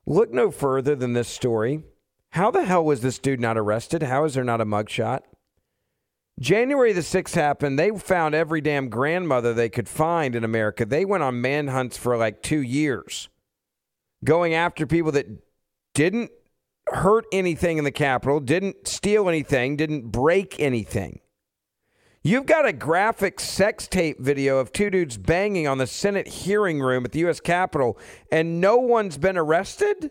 look no further than this story. How the hell was this dude not arrested? How is there not a mugshot? January the 6th happened. They found every damn grandmother they could find in America. They went on manhunts for like two years going after people that didn't hurt anything in the Capitol, didn't steal anything, didn't break anything. You've got a graphic sex tape video of two dudes banging on the Senate hearing room at the U.S. Capitol, and no one's been arrested?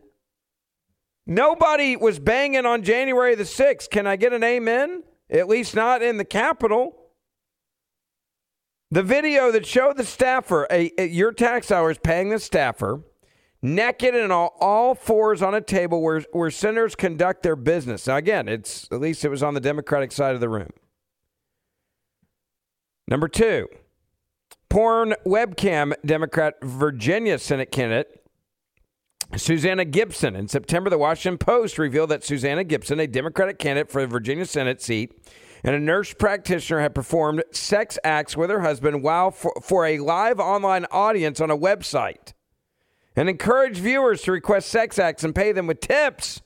Nobody was banging on January the 6th. Can I get an amen? At least not in the Capitol. The video that showed the staffer, a, a, your tax dollars paying the staffer, naked and all, all fours on a table where, where senators conduct their business. Now, again, it's at least it was on the Democratic side of the room. Number two, porn webcam Democrat Virginia Senate candidate Susanna Gibson. In September, the Washington Post revealed that Susanna Gibson, a Democratic candidate for the Virginia Senate seat, and a nurse practitioner had performed sex acts with her husband while for, for a live online audience on a website and encourage viewers to request sex acts and pay them with tips.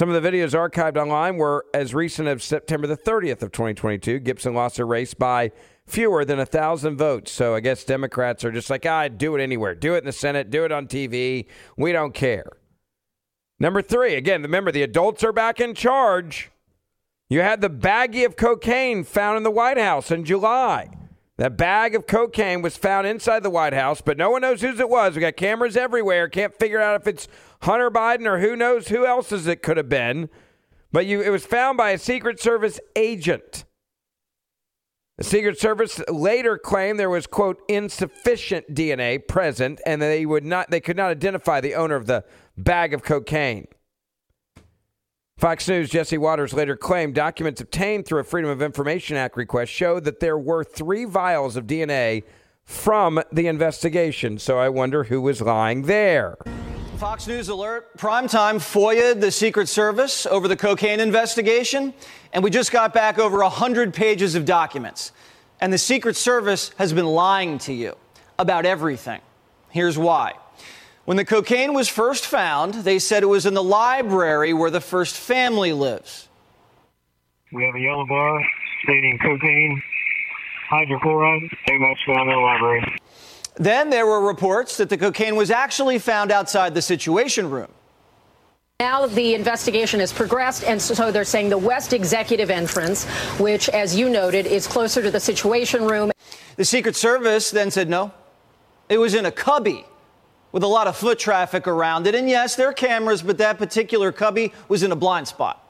Some of the videos archived online were as recent as September the 30th of 2022. Gibson lost a race by fewer than a thousand votes. So I guess Democrats are just like, ah, do it anywhere. Do it in the Senate. Do it on TV. We don't care. Number three, again, remember the adults are back in charge. You had the baggie of cocaine found in the White House in July. That bag of cocaine was found inside the White House, but no one knows whose it was. We got cameras everywhere. Can't figure out if it's Hunter Biden or who knows who else's it could have been. But you, it was found by a Secret Service agent. The Secret Service later claimed there was quote insufficient DNA present, and they would not they could not identify the owner of the bag of cocaine. Fox News' Jesse Watters later claimed documents obtained through a Freedom of Information Act request showed that there were three vials of DNA from the investigation. So I wonder who was lying there.
Fox News alert. Primetime FOIA the Secret Service over the cocaine investigation, and we just got back over 100 pages of documents. And the Secret Service has been lying to you about everything. Here's why. When the cocaine was first found, they said it was in the library where the first family lives.
We have a yellow bar stating cocaine, hydrochloride, they must found in the library.
Then there were reports that the cocaine was actually found outside the Situation Room.
Now the investigation has progressed, and so they're saying the West Executive entrance, which, as you noted, is closer to the Situation Room.
The Secret Service then said no. It was in a cubby with a lot of foot traffic around it. And yes, there are cameras, but that particular cubby was in a blind spot.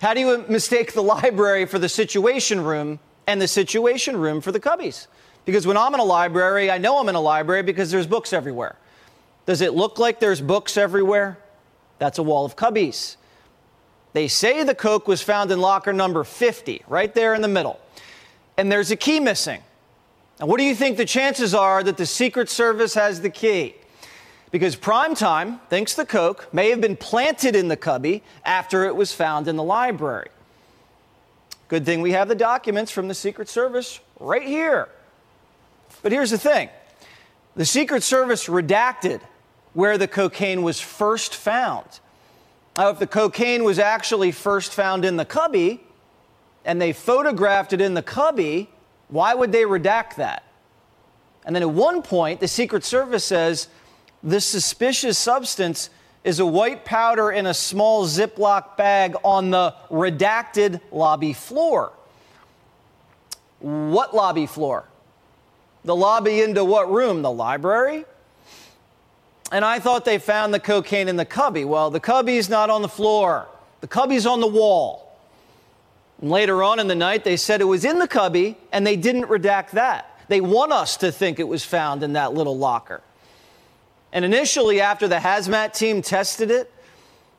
How do you mistake the <laughs> library for the Situation Room and the Situation Room for the cubbies? Because when I'm in a library, I know I'm in a library because there's books everywhere. Does it look like there's books everywhere? That's a wall of cubbies. They say the Coke was found in locker number 50, right there in the middle. And there's a key missing. Now, what do you think the chances are that the Secret Service has the key? Because Primetime thinks the Coke may have been planted in the cubby after it was found in the library. Good thing we have the documents from the Secret Service right here. But here's the thing the Secret Service redacted where the cocaine was first found. Now, if the cocaine was actually first found in the cubby and they photographed it in the cubby, why would they redact that? And then at one point, the Secret Service says this suspicious substance is a white powder in a small Ziploc bag on the redacted lobby floor. What lobby floor? The lobby into what room? The library? and I thought they found the cocaine in the cubby. Well, the cubby's not on the floor, the cubby's on the wall. Later on in the night, they said it was in the cubby, and they didn't redact that. They want us to think it was found in that little locker. And initially, after the hazmat team tested it,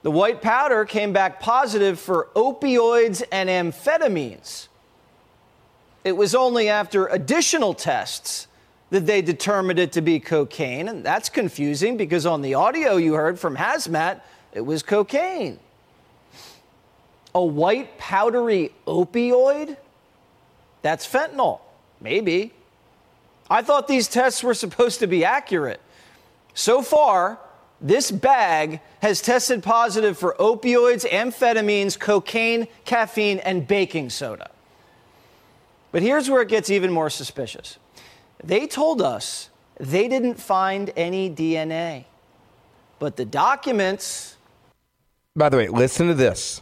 the white powder came back positive for opioids and amphetamines. It was only after additional tests that they determined it to be cocaine. And that's confusing because on the audio you heard from Hazmat, it was cocaine. A white powdery opioid? That's fentanyl. Maybe. I thought these tests were supposed to be accurate. So far, this bag has tested positive for opioids, amphetamines, cocaine, caffeine, and baking soda. But here's where it gets even more suspicious. They told us they didn't find any DNA, but the documents.
By the way, listen to this.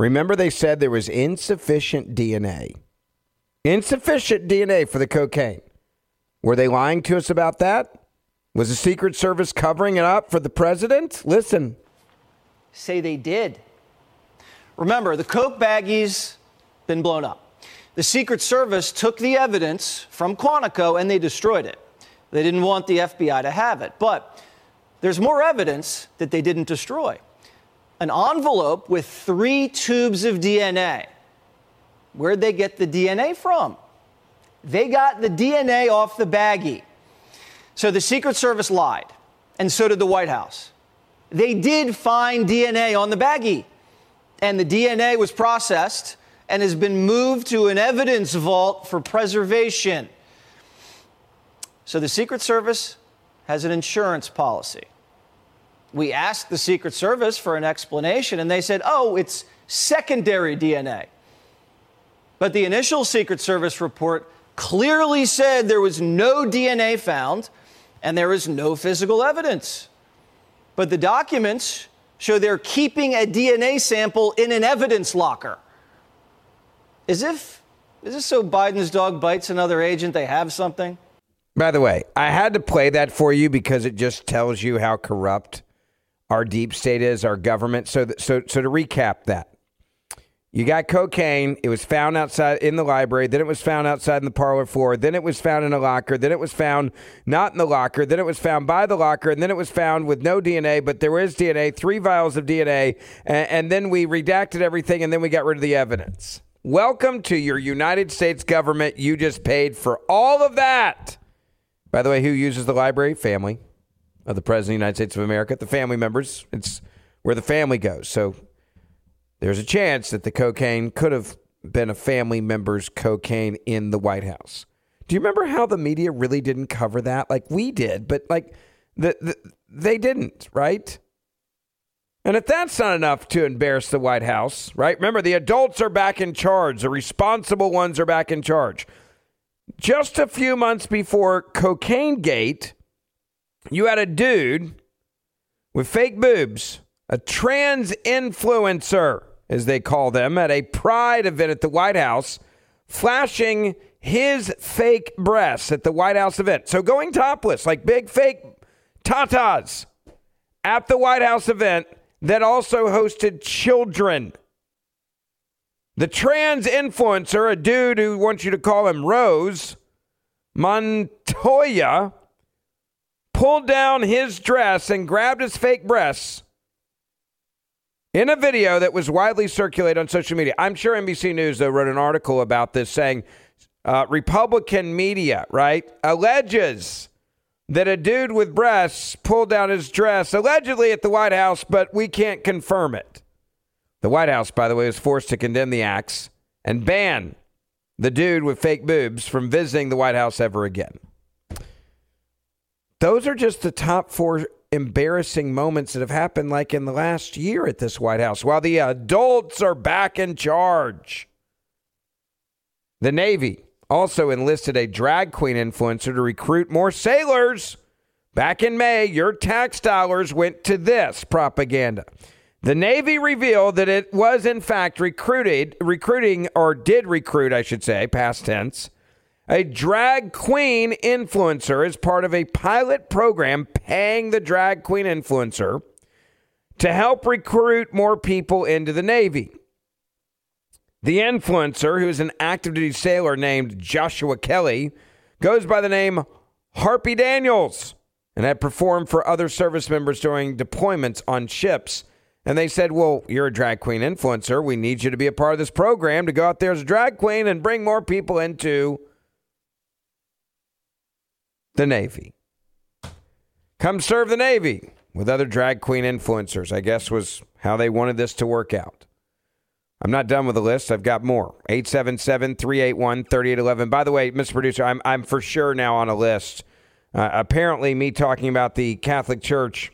Remember, they said there was insufficient DNA. Insufficient DNA for the cocaine. Were they lying to us about that? Was the Secret Service covering it up for the president? Listen.
Say they did. Remember, the Coke baggies been blown up the Secret Service took the evidence from Quantico and they destroyed it. They didn't want the FBI to have it. But there's more evidence that they didn't destroy an envelope with three tubes of DNA. Where'd they get the DNA from? They got the DNA off the baggie. So the Secret Service lied, and so did the White House. They did find DNA on the baggie, and the DNA was processed and has been moved to an evidence vault for preservation. So the Secret Service has an insurance policy. We asked the Secret Service for an explanation, and they said, oh, it's secondary DNA. But the initial Secret Service report clearly said there was no DNA found and there is no physical evidence. But the documents show they're keeping a DNA sample in an evidence locker. As if, is this so Biden's dog bites another agent, they have something?
By the way, I had to play that for you because it just tells you how corrupt our deep state is, our government. So, th- so, so to recap that, you got cocaine. It was found outside in the library. Then it was found outside in the parlor floor. Then it was found in a locker. Then it was found not in the locker. Then it was found by the locker. And then it was found with no DNA, but there was DNA, three vials of DNA. And, and then we redacted everything and then we got rid of the evidence. Welcome to your United States government. You just paid for all of that. By the way, who uses the library? Family of the President of the United States of America, the family members. It's where the family goes. So there's a chance that the cocaine could have been a family member's cocaine in the White House. Do you remember how the media really didn't cover that? Like we did, but like the, the they didn't, right? And if that's not enough to embarrass the White House, right? Remember, the adults are back in charge, the responsible ones are back in charge. Just a few months before Cocaine Gate, you had a dude with fake boobs, a trans influencer, as they call them, at a pride event at the White House, flashing his fake breasts at the White House event. So going topless, like big fake tatas, at the White House event that also hosted children. The trans influencer, a dude who wants you to call him Rose, Montoya, pulled down his dress and grabbed his fake breasts in a video that was widely circulated on social media. I'm sure NBC News, though, wrote an article about this saying uh, Republican media, right, alleges that a dude with breasts pulled down his dress allegedly at the White House, but we can't confirm it. The White House, by the way, was forced to condemn the acts and ban the dude with fake boobs from visiting the White House ever again. Those are just the top four embarrassing moments that have happened like in the last year at this White House while the adults are back in charge. The Navy also enlisted a drag queen influencer to recruit more sailors. Back in May, your tax dollars went to this propaganda. The Navy revealed that it was in fact recruited recruiting or did recruit, I should say, past tense, a drag queen influencer as part of a pilot program paying the drag queen influencer to help recruit more people into the Navy. The influencer, who is an active duty sailor named Joshua Kelly, goes by the name Harpy Daniels and had performed for other service members during deployments on ships. And they said, Well, you're a drag queen influencer. We need you to be a part of this program to go out there as a drag queen and bring more people into the Navy. Come serve the Navy with other drag queen influencers, I guess was how they wanted this to work out. I'm not done with the list. I've got more. 877 381 3811. By the way, Mr. Producer, I'm, I'm for sure now on a list. Uh, apparently, me talking about the Catholic Church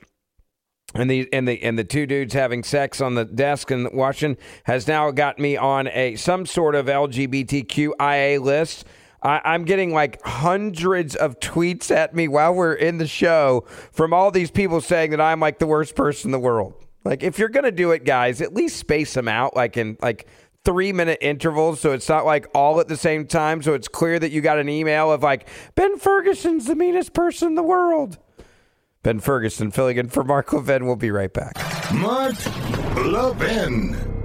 and the and the and the two dudes having sex on the desk in Washington has now got me on a some sort of LGBTQIA list. I, am getting like hundreds of tweets at me while we're in the show from all these people saying that I'm like the worst person in the world. Like if you're gonna do it, guys, at least space them out like in like three minute intervals so it's not like all at the same time so it's clear that you got an email of like Ben Ferguson's the meanest person in the world. Ben Ferguson filling in for Mark Levin. We'll be right back.
Mark Levin.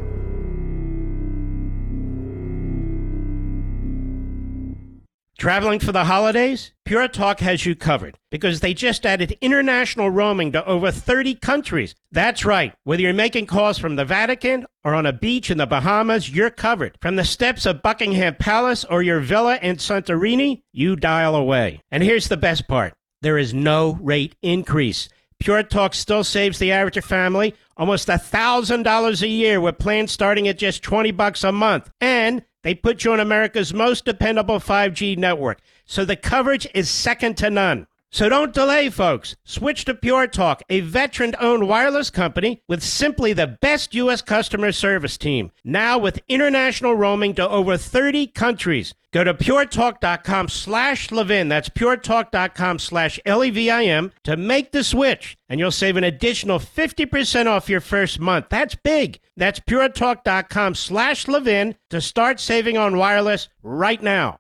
Traveling for the holidays? Pure Talk has you covered because they just added international roaming to over 30 countries. That's right. Whether you're making calls from the Vatican or on a beach in the Bahamas, you're covered. From the steps of Buckingham Palace or your villa in Santorini, you dial away. And here's the best part there is no rate increase. Pure Talk still saves the average family almost $1,000 a year with plans starting at just 20 bucks a month. And they put you on America's most dependable 5G network, so the coverage is second to none. So don't delay, folks. Switch to Pure Talk, a veteran owned wireless company with simply the best U.S. customer service team. Now with international roaming to over 30 countries. Go to puretalk.com slash Levin. That's puretalk.com slash L E V I N to make the switch. And you'll save an additional 50% off your first month. That's big. That's puretalk.com slash Levin to start saving on wireless right now.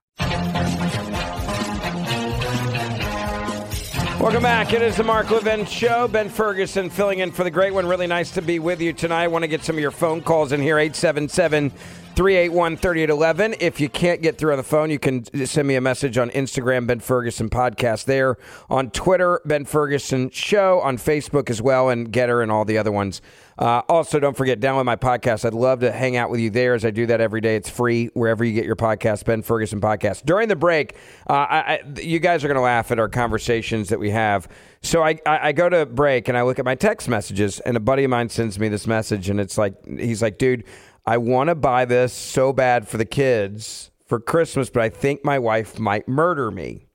Welcome back. It is the Mark Levin Show. Ben Ferguson filling in for the great one. Really nice to be with you tonight. I want to get some of your phone calls in here 877 381 3811. If you can't get through on the phone, you can send me a message on Instagram, Ben Ferguson Podcast there. On Twitter, Ben Ferguson Show. On Facebook as well, and Gettr and all the other ones. Uh, also, don't forget, download my podcast. I'd love to hang out with you there as I do that every day. It's free wherever you get your podcast, Ben Ferguson Podcast. During the break, uh, I, I, you guys are going to laugh at our conversations that we have. So I, I go to break and I look at my text messages, and a buddy of mine sends me this message, and it's like, he's like, dude, I want to buy this so bad for the kids for Christmas, but I think my wife might murder me.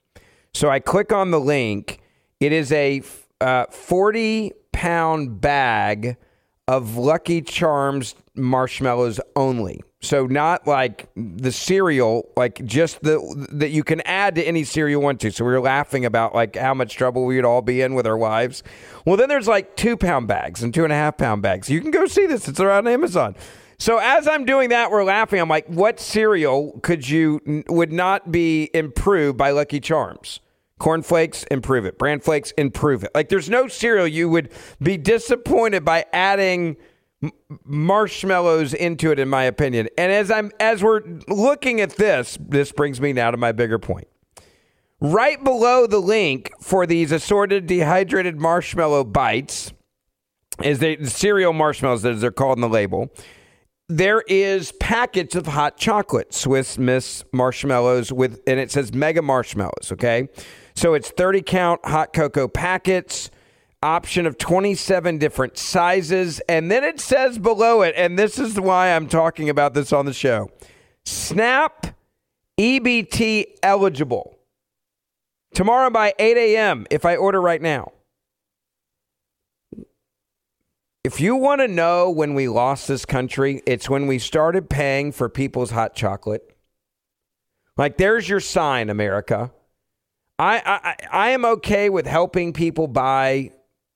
So I click on the link. It is a uh, 40 pound bag of Lucky Charms marshmallows only. So not like the cereal, like just the that you can add to any cereal you want to. So we were laughing about like how much trouble we'd all be in with our wives. Well, then there's like two pound bags and two and a half pound bags. You can go see this. It's around Amazon. So as I'm doing that, we're laughing. I'm like, what cereal could you would not be improved by Lucky Charms? Corn Flakes, improve it. Bran flakes, improve it. Like there's no cereal you would be disappointed by adding marshmallows into it in my opinion. And as I'm as we're looking at this, this brings me now to my bigger point. Right below the link for these assorted dehydrated marshmallow bites is the cereal marshmallows as they're called in the label. There is packets of hot chocolate, Swiss Miss marshmallows with and it says mega marshmallows, okay? So it's 30 count hot cocoa packets option of 27 different sizes. And then it says below it, and this is why I'm talking about this on the show Snap EBT eligible. Tomorrow by 8 a.m., if I order right now. If you want to know when we lost this country, it's when we started paying for people's hot chocolate. Like, there's your sign, America. I, I, I am okay with helping people buy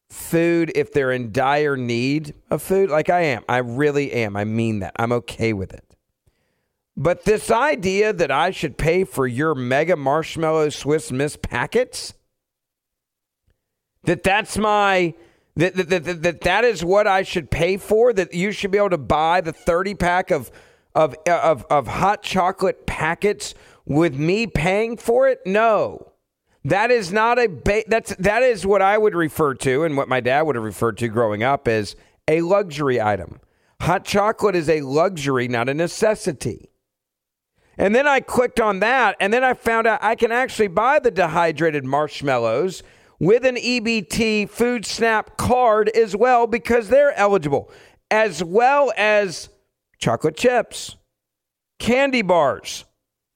food if they're in dire need of food, like I am. I really am. I mean that. I'm okay with it. But this idea that I should pay for your mega marshmallow Swiss Miss packets, that that's my that that, that, that that is what I should pay for, that you should be able to buy the 30 pack of of of of hot chocolate packets with me paying for it? No. That is not a ba- that's that is what I would refer to and what my dad would have referred to growing up as a luxury item. Hot chocolate is a luxury, not a necessity. And then I clicked on that and then I found out I can actually buy the dehydrated marshmallows with an EBT food snap card as well because they're eligible, as well as chocolate chips, candy bars,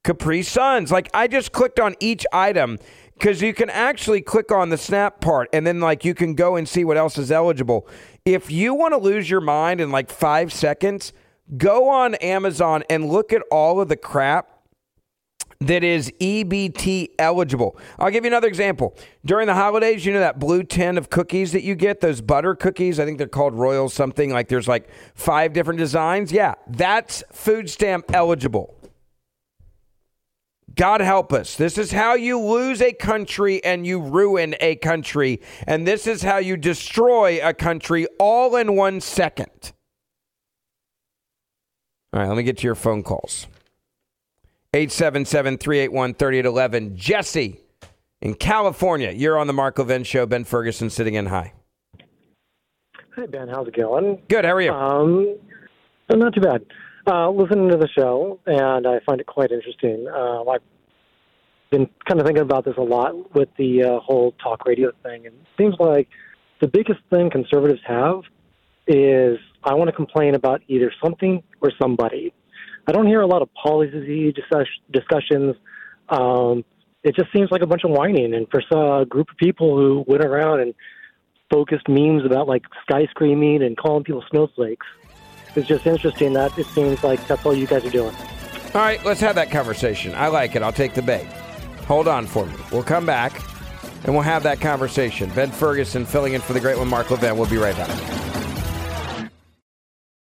Capri Suns. Like I just clicked on each item because you can actually click on the snap part and then like you can go and see what else is eligible. If you want to lose your mind in like five seconds, go on Amazon and look at all of the crap that is EBT eligible. I'll give you another example. During the holidays, you know that blue tin of cookies that you get, those butter cookies? I think they're called Royal something. Like there's like five different designs. Yeah, that's food stamp eligible. God help us. This is how you lose a country and you ruin a country. And this is how you destroy a country all in one second. All right, let me get to your phone calls. 877 381 3811. Jesse in California. You're on the Mark Levin Show. Ben Ferguson sitting in. Hi.
Hi, Ben. How's it going?
Good. How are you?
Um, not too bad uh, listening to the show, and I find it quite interesting. Uh, I've been kind of thinking about this a lot with the uh, whole talk radio thing, and it seems like the biggest thing conservatives have is I want to complain about either something or somebody. I don't hear a lot of policy discussions. Um, it just seems like a bunch of whining, and for a group of people who went around and focused memes about like sky screaming and calling people snowflakes it's just interesting that it seems like that's all you guys are doing.
All right, let's have that conversation. I like it. I'll take the bait. Hold on for me. We'll come back and we'll have that conversation. Ben Ferguson filling in for the great one, Mark Levin. We'll be right back.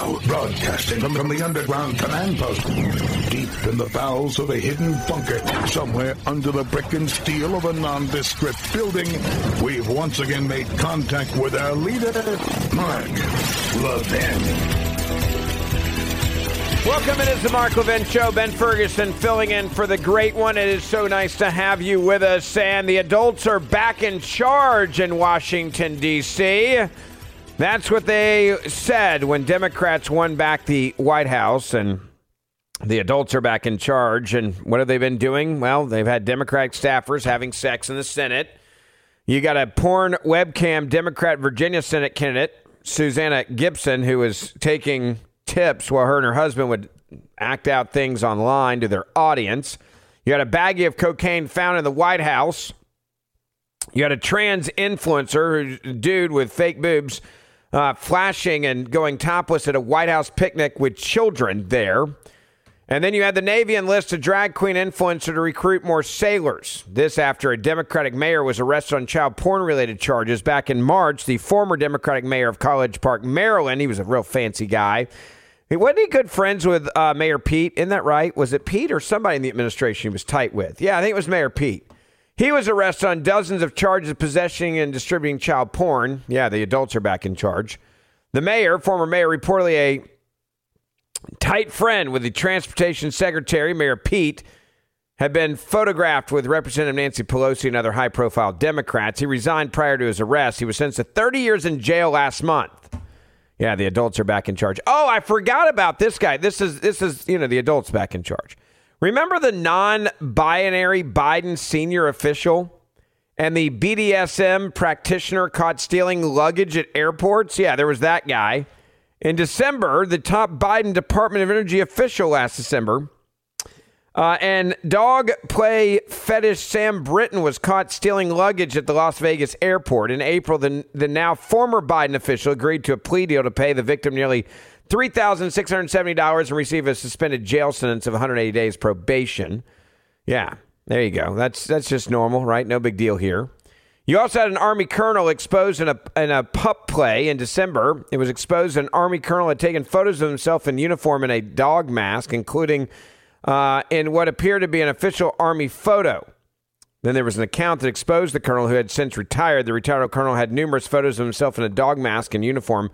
Now, broadcasting from, the underground command post, deep in the bowels of a hidden bunker, somewhere under the brick and steel of a nondescript building, we've once again made contact with our leader, Mark Levin.
Welcome, it is the Mark Levin Show. Ben Ferguson filling in for the great one. It is so nice to have you with us. And the adults are back in charge in Washington, D.C. That's what they said when Democrats won back the White House and the adults are back in charge. And what have they been doing? Well, they've had Democratic staffers having sex in the Senate. You got a porn webcam Democrat Virginia Senate candidate, Susanna Gibson, who was taking tips while her and her husband would act out things online to their audience. You had a baggie of cocaine found in the White House. You had a trans influencer, a dude with fake boobs, uh, flashing and going topless at a White House picnic with children there. And then you had the Navy enlist a drag queen influencer to recruit more sailors. This after a Democratic mayor was arrested on child porn related charges back in March. The former Democratic mayor of College Park, Maryland, he was a real fancy guy wasn't he good friends with uh, Mayor Pete? Isn't that right? Was it Pete or somebody in the administration he was tight with? Yeah, I think it was Mayor Pete. He was arrested on dozens of charges of possessing and distributing child porn. Yeah, the adults are back in charge. The mayor, former mayor, reportedly a tight friend with the transportation secretary, Mayor Pete, had been photographed with Representative Nancy Pelosi and other high profile Democrats. He resigned prior to his arrest. He was sentenced to 30 years in jail last month. Yeah, the adults are back in charge. Oh, I forgot about this guy. This is this is, you know, the adults back in charge. Remember the non-binary Biden senior official and the BDSM practitioner caught stealing luggage at airports? Yeah, there was that guy. In December, the top Biden Department of Energy official last December uh, and dog play fetish Sam Brinton was caught stealing luggage at the Las Vegas airport. In April, the, the now former Biden official agreed to a plea deal to pay the victim nearly $3,670 and receive a suspended jail sentence of 180 days probation. Yeah, there you go. That's, that's just normal, right? No big deal here. You also had an Army colonel exposed in a, in a pup play in December. It was exposed an Army colonel had taken photos of himself in uniform in a dog mask, including uh, in what appeared to be an official Army photo. Then there was an account that exposed the colonel who had since retired. The retired colonel had numerous photos of himself in a dog mask and uniform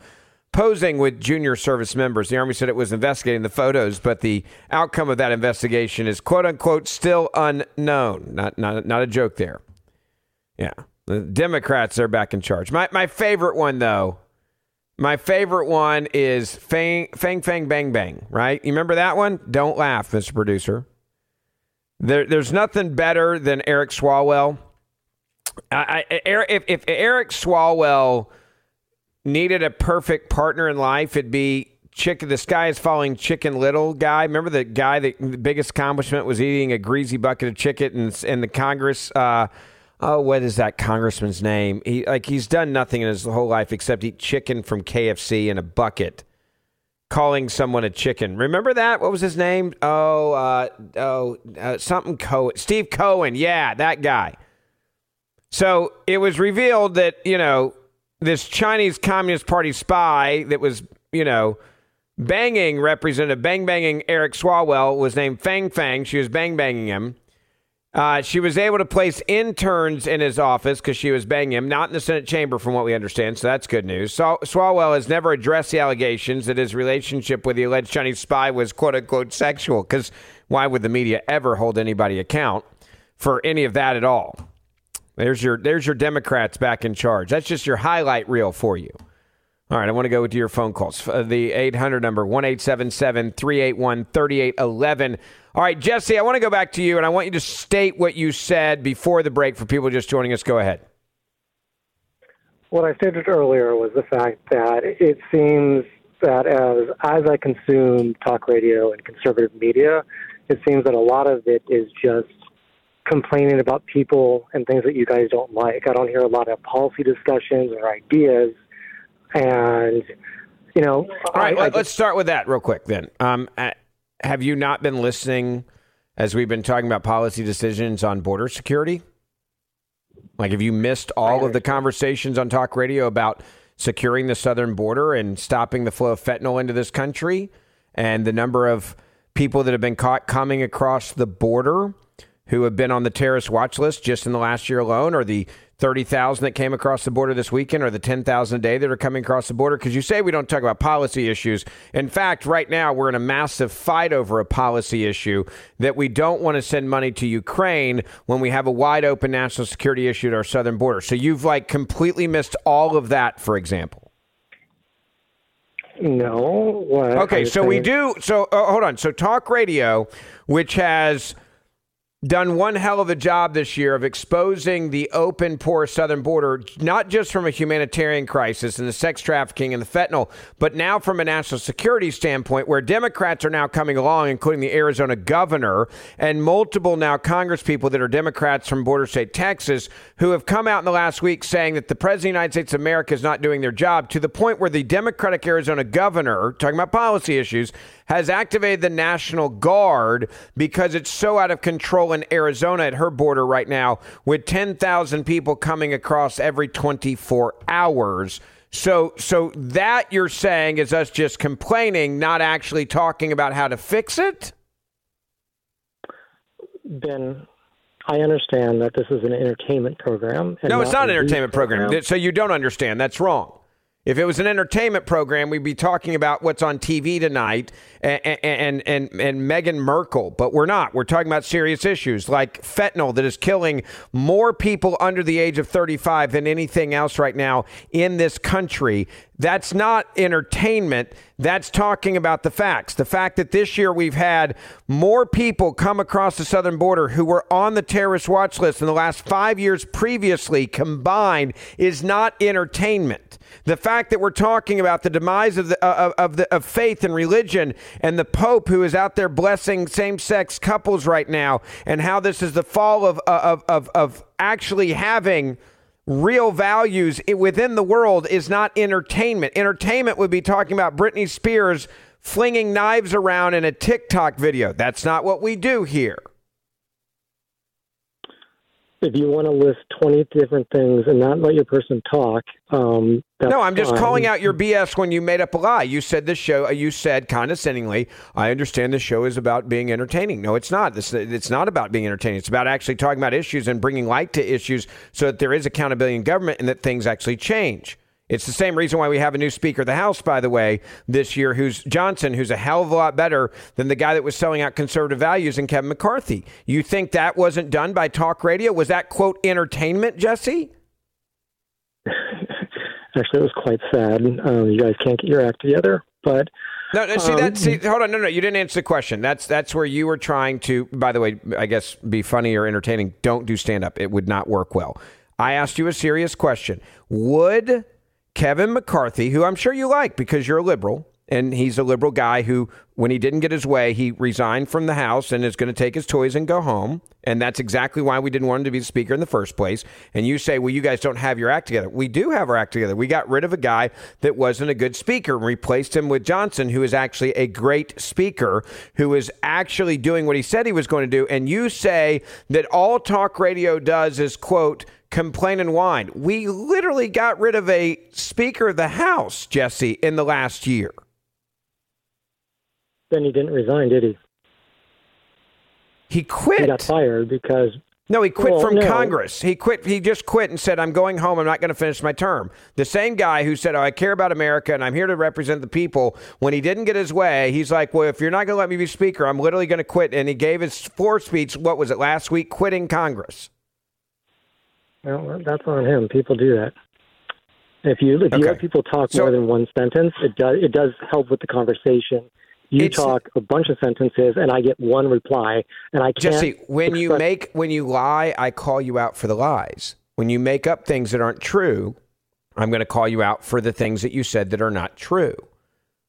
posing with junior service members. The Army said it was investigating the photos, but the outcome of that investigation is quote unquote still unknown. Not, not, not a joke there. Yeah. The Democrats are back in charge. My, my favorite one, though, my favorite one is Fang Fang Fang Bang Bang, right? You remember that one? Don't laugh, Mr. Producer. There, there's nothing better than Eric Swalwell. I, I, if, if Eric Swalwell needed a perfect partner in life, it'd be Chicken. The sky is falling. Chicken Little guy. Remember the guy that the biggest accomplishment was eating a greasy bucket of chicken in the Congress. Uh, oh, what is that congressman's name? He like he's done nothing in his whole life except eat chicken from KFC in a bucket. Calling someone a chicken. Remember that? What was his name? Oh, uh, oh, uh, something Cohen. Steve Cohen. Yeah, that guy. So it was revealed that you know this Chinese Communist Party spy that was you know banging Representative Bang Banging Eric Swalwell was named Fang Fang. She was bang banging him. Uh, she was able to place interns in his office because she was banging him, not in the Senate chamber, from what we understand. So that's good news. So, Swalwell has never addressed the allegations that his relationship with the alleged Chinese spy was "quote unquote" sexual. Because why would the media ever hold anybody account for any of that at all? There's your there's your Democrats back in charge. That's just your highlight reel for you. All right, I want to go to your phone calls. Uh, the 800 number, 1 381 3811. All right, Jesse, I want to go back to you, and I want you to state what you said before the break for people just joining us. Go ahead.
What I stated earlier was the fact that it seems that as as I consume talk radio and conservative media, it seems that a lot of it is just complaining about people and things that you guys don't like. I don't hear a lot of policy discussions or ideas and you know,
all right.
I,
I let's start with that real quick. Then, um, have you not been listening as we've been talking about policy decisions on border security? Like, have you missed all of the conversations on talk radio about securing the southern border and stopping the flow of fentanyl into this country, and the number of people that have been caught coming across the border who have been on the terrorist watch list just in the last year alone, or the 30,000 that came across the border this weekend or the 10,000 a day that are coming across the border? Because you say we don't talk about policy issues. In fact, right now we're in a massive fight over a policy issue that we don't want to send money to Ukraine when we have a wide open national security issue at our southern border. So you've like completely missed all of that, for example.
No. What
Okay, so we do. So uh, hold on. So talk radio, which has done one hell of a job this year of exposing the open, poor southern border, not just from a humanitarian crisis and the sex trafficking and the fentanyl, but now from a national security standpoint, where Democrats are now coming along, including the Arizona governor and multiple now Congress people that are Democrats from border state Texas, who have come out in the last week saying that the President of the United States of America is not doing their job to the point where the Democratic Arizona governor, talking about policy issues, has activated the National Guard because it's so out of control in Arizona at her border right now, with 10,000 people coming across every 24 hours. So, so that you're saying is us just complaining, not actually talking about how to fix it.
Ben, I understand that this is an entertainment program.
no, it's not an
a news
entertainment program. So you don't understand. That's wrong. If it was an entertainment program, we'd be talking about what's on TV tonight and and and, and Meghan Markle, but we're not. We're talking about serious issues like fentanyl that is killing more people under the age of 35 than anything else right now in this country. That's not entertainment. That's talking about the facts. The fact that this year we've had more people come across the southern border who were on the terrorist watch list in the last five years previously combined is not entertainment. The fact that we're talking about the demise of the uh, of, of the of faith and religion and the Pope who is out there blessing same-sex couples right now, and how this is the fall of uh, of of, of actually having real values within the world is not entertainment. Entertainment would be talking about Britney Spears flinging knives around in a TikTok video. That's not what we do here.
If you want to list 20 different things and not let your person talk, um, that's
No, I'm just
fine.
calling out your BS when you made up a lie. You said this show. You said condescendingly, "I understand this show is about being entertaining." No, it's not. This, it's not about being entertaining. It's about actually talking about issues and bringing light to issues, so that there is accountability in government and that things actually change. It's the same reason why we have a new Speaker of the House, by the way, this year, who's Johnson, who's a hell of a lot better than the guy that was selling out conservative values in Kevin McCarthy. You think that wasn't done by talk radio? Was that quote entertainment, Jesse? <laughs>
Actually, it was quite sad. Um, you guys can't get your act together, but
No, no, see
Um,
that. See, hold on, no, no, you didn't answer the question. That's that's where you were trying to. By the way, I guess be funny or entertaining. Don't do stand up. It would not work well. I asked you a serious question. Would Kevin McCarthy, who I'm sure you like because you're a liberal, and he's a liberal guy who, when he didn't get his way, he resigned from the House and is going to take his toys and go home. And that's exactly why we didn't want him to be the Speaker in the first place. And you say, well, you guys don't have your act together. We do have our act together. We got rid of a guy that wasn't a good speaker and replaced him with Johnson, who is actually a great speaker, who is actually doing what he said he was going to do. And you say that all talk radio does is, quote, complain and whine. We literally got rid of a Speaker of the House, Jesse, in the last year.
then he didn't resign, did he?
He quit.
He got fired because
No, he quit
Well,
from
no.
Congress. He quit. He just quit and said, "I'm going home. I'm not going to finish my term." The same guy who said, "Oh, I care about America and I'm here to represent the people." When he didn't get his way, he's like, "Well, if you're not going to let me be speaker, I'm literally going to quit." And he gave his floor speech. What was it last week? Quitting Congress.
Well, that's on him. People do that. If you if you
Okay.
have people talk
So-
more than one sentence, it does it does help with the conversation. You talk a bunch of sentences, and I get one reply, and I can't.
Jesse, when you make when you lie, I call you out for the lies. When you make up things that aren't true, I'm going to call you out for the things that you said that are not true.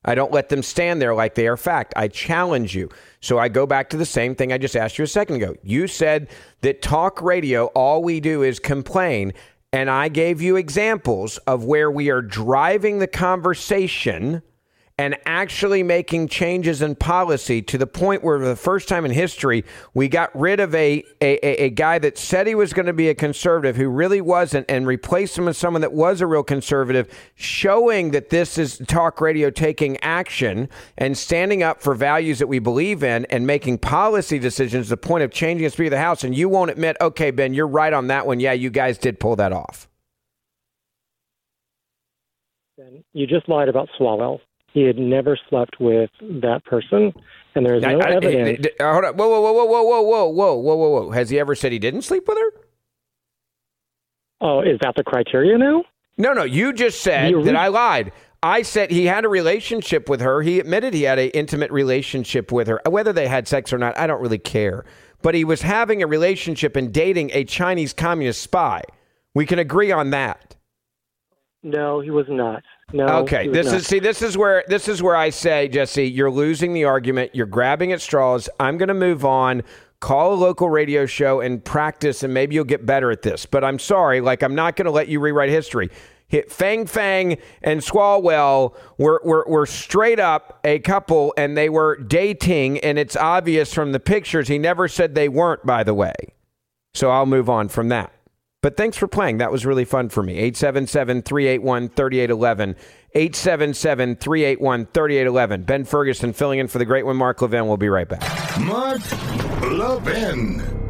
I don't let them stand there like they are fact. I challenge you. So I go back to the same thing I just asked you a second ago. You said that talk radio, all we do is complain. And I gave you examples of where we are driving the conversation and actually making changes in policy to the point where, for the first time in history, we got rid of a, a, a guy that said he was going to be a conservative who really wasn't and replaced him with someone that was a real conservative, showing that this is talk radio taking action and standing up for values that we believe in and making policy decisions the point of changing the speed of the House. And you won't admit, okay, Ben, you're right on that one. Yeah, you guys did pull that off.
You just lied about Swalwell. He had never slept with that person, and there is no
I- I-
evidence.
uh, hold on. Whoa, whoa, whoa, whoa, whoa, whoa, whoa, whoa, whoa, whoa. Has he ever said he didn't sleep with her?
oh, is that the criteria now?
No, no. You just said
You
that I lied. I said he had a relationship with her. He admitted he had an intimate relationship with her. Whether they had sex or not, I don't really care. But he was having a relationship and dating a Chinese communist spy. We can agree on that.
No, he was not. No.
okay, this
not.
is see this is where this is where I say, Jesse, you're losing the argument. You're grabbing at straws. I'm going to move on. Call a local radio show and practice, and maybe you'll get better at this. But I'm sorry, like I'm not going to let you rewrite history. Hit Fang Fang and Swalwell were, were were straight up a couple, and they were dating, and it's obvious from the pictures. He never said they weren't, by the way. So I'll move on from that. But thanks for playing. That was really fun for me. 877 381 3811. 877 381 3811. Ben Ferguson filling in for the great one, Mark Levin. We'll be right back.
Mark Levin.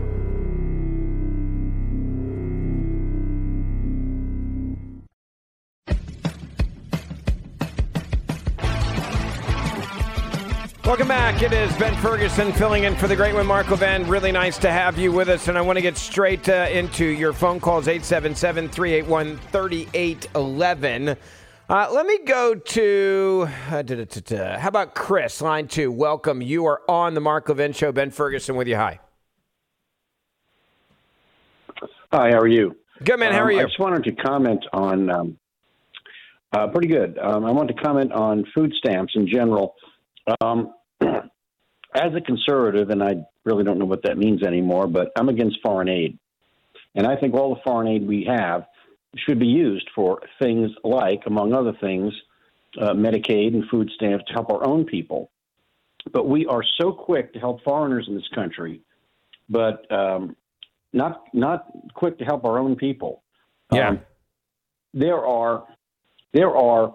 Welcome back. It is Ben Ferguson filling in for the great one, Mark Levin. Really nice to have you with us. And I want to get straight uh, into your phone calls 877 381 3811. Uh, let me go to, uh, da, da, da, da. how about Chris, line two? Welcome. You are on the Mark Levin Show. Ben Ferguson with you. Hi.
Hi, how are you?
Good, man. How are
Um,
you?
I just wanted to comment on, um, uh, pretty good. Um, I want to comment on food stamps in general. Um, as a conservative, and I really don't know what that means anymore, but I'm against foreign aid. And I think all the foreign aid we have should be used for things like, among other things, uh, Medicaid and food stamps to help our own people. But we are so quick to help foreigners in this country, but um, not not quick to help our own people.
Yeah.
Um, there are there are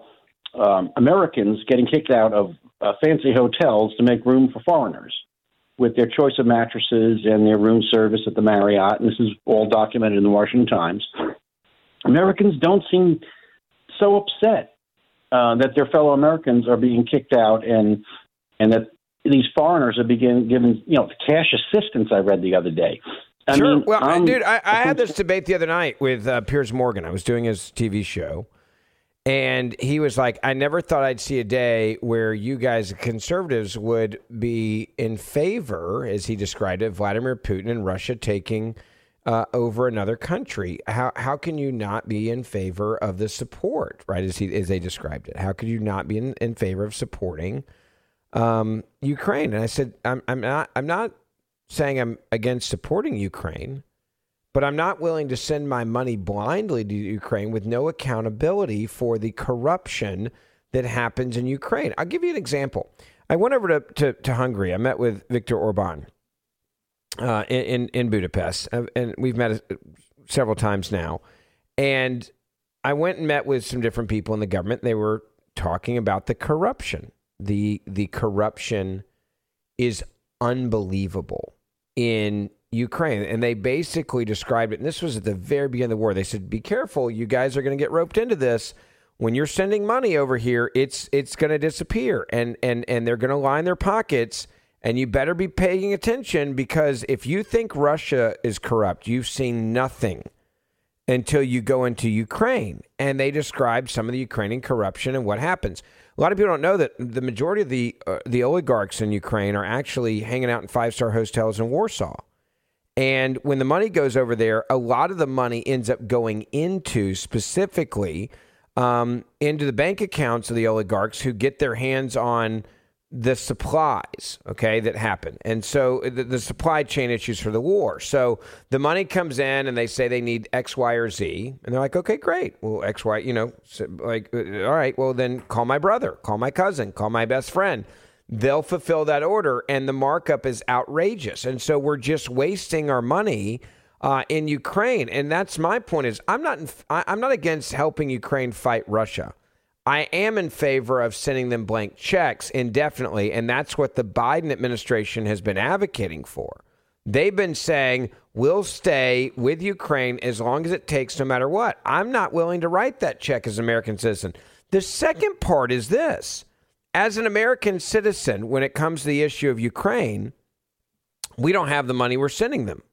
um, Americans getting kicked out of uh, fancy hotels to make room for foreigners with their choice of mattresses and their room service at the Marriott. And this is all documented in the Washington Times. Americans don't seem so upset uh, that their fellow Americans are being kicked out and and that these foreigners are being given you know cash assistance. I read the other day. I
sure.
mean,
well, dude, I, I had this debate the other night with uh, Piers Morgan. I was doing his TV show, and he was like, "I never thought I'd see a day where you guys, conservatives, would be in favor, as he described it, Vladimir Putin and Russia taking uh, over another country. How how can you not be in favor of the support, right? As he as they described it, how could you not be in, in favor of supporting um, Ukraine?" And I said, "I'm I'm not I'm not." saying I'm against supporting Ukraine, but I'm not willing to send my money blindly to Ukraine with no accountability for the corruption that happens in Ukraine. I'll give you an example. I went over to, to, to Hungary. I met with Viktor Orban uh, in, in, Budapest, and we've met uh, several times now. And I went and met with some different people in the government. They were talking about the corruption. The the corruption is unbelievable in Ukraine. And they basically described it, and this was at the very beginning of the war. They said, Be careful, you guys are going to get roped into this. When you're sending money over here, it's it's going to disappear and and and they're going to line their pockets and you better be paying attention because if you think Russia is corrupt, you've seen nothing until you go into Ukraine. And they described some of the Ukrainian corruption and what happens. A lot of people don't know that the majority of the uh, the oligarchs in Ukraine are actually hanging out in five star hotels in Warsaw. And when the money goes over there, a lot of the money ends up going into specifically um, into the bank accounts of the oligarchs who get their hands on the supplies, okay, that happen. And so the, the, supply chain issues for the war. So the money comes in and they say they need X, Y, or Z. And they're like, okay, great. Well, X, Y, you know, so like, uh, all right, well, then call my brother, call my cousin, call my best friend. They'll fulfill that order. And the markup is outrageous. And so we're just wasting our money. Uh, in Ukraine, and that's my point. Is I'm not in, I'm not against helping Ukraine fight Russia. I am in favor of sending them blank checks indefinitely, and that's what the Biden administration has been advocating for. They've been saying, we'll stay with Ukraine as long as it takes, no matter what. I'm not willing to write that check as an American citizen. The second part is this as an American citizen, when it comes to the issue of Ukraine, we don't have the money we're sending them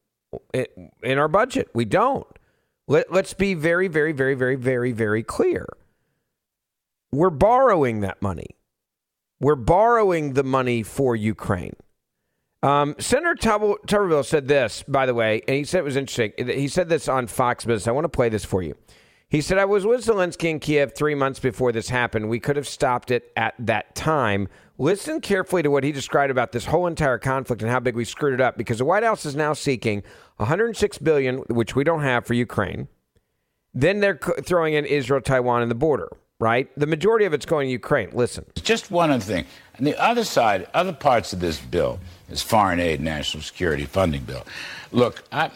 in our budget. We don't. Let, us be very, very, very, very, very, very clear we're borrowing that money. We're borrowing the money for Ukraine. Um, Senator Tuberville said this, by the way, and he said it was interesting. He said this on Fox Business. I want to play this for you. He said, I was with Zelensky in Kiev three months before this happened. We could have stopped it at that time. Listen carefully to what he described about this whole entire conflict and how big we screwed it up because the White House is now seeking 106 billion, which we don't have for Ukraine. Then they're throwing in Israel, Taiwan, and the border right? The majority of it's going to Ukraine. Listen.
Just one other thing. And the other side, other parts of this bill, this foreign aid national security funding bill. Look, I.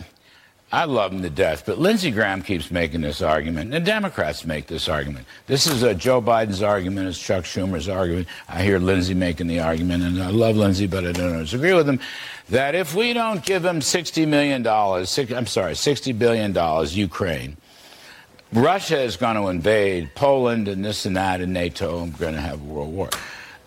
I love him to death, but Lindsey Graham keeps making this argument, and Democrats make this argument. This is a Joe Biden's argument, it's Chuck Schumer's argument. I hear Lindsey making the argument, and I love Lindsey, but I don't disagree with him, that if we don't give him $60 million, I'm sorry, $60 billion Ukraine, Russia is going to invade Poland and this and that, and NATO, and we're going to have a world war.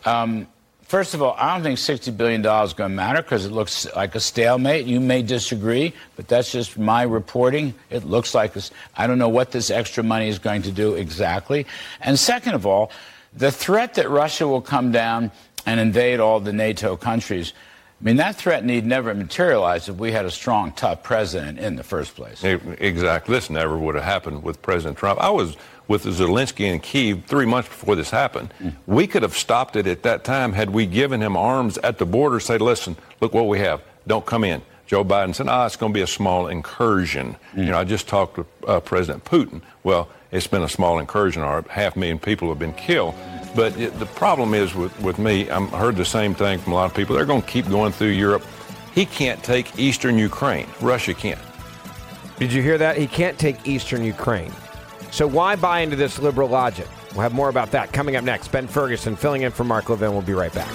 Um, first of all, I don't think $60 billion is going to matter because it looks like a stalemate. You may disagree, but that's just my reporting. It looks like this. I don't know what this extra money is going to do exactly. And second of all, the threat that Russia will come down and invade all the NATO countries I mean, that threat need never materialize if we had a strong, tough president in the first place.
Exactly. This never would have happened with President Trump. I was with Zelensky in Kiev three months before this happened. Mm. We could have stopped it at that time had we given him arms at the border, say, listen, look what we have. Don't come in. Joe Biden said, ah, it's going to be a small incursion. Mm. You know, I just talked to uh, President Putin. Well, it's been a small incursion, or half a million people have been killed. But it, the problem is with, with me, I've heard the same thing from a lot of people. They're going to keep going through Europe. He can't take eastern Ukraine. Russia can't.
Did you hear that? He can't take eastern Ukraine. So why buy into this liberal logic? We'll have more about that coming up next. Ben Ferguson filling in for Mark Levin. We'll be right back.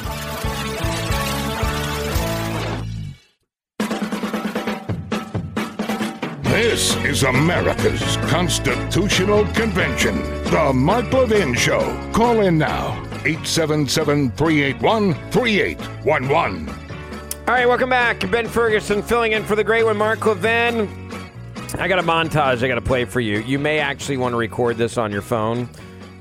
This is America's Constitutional Convention. The Mark Levin Show. Call in now. 877 381 3811.
All right, welcome back. Ben Ferguson filling in for the great one, Mark Levin. I got a montage I got to play for you. You may actually want to record this on your phone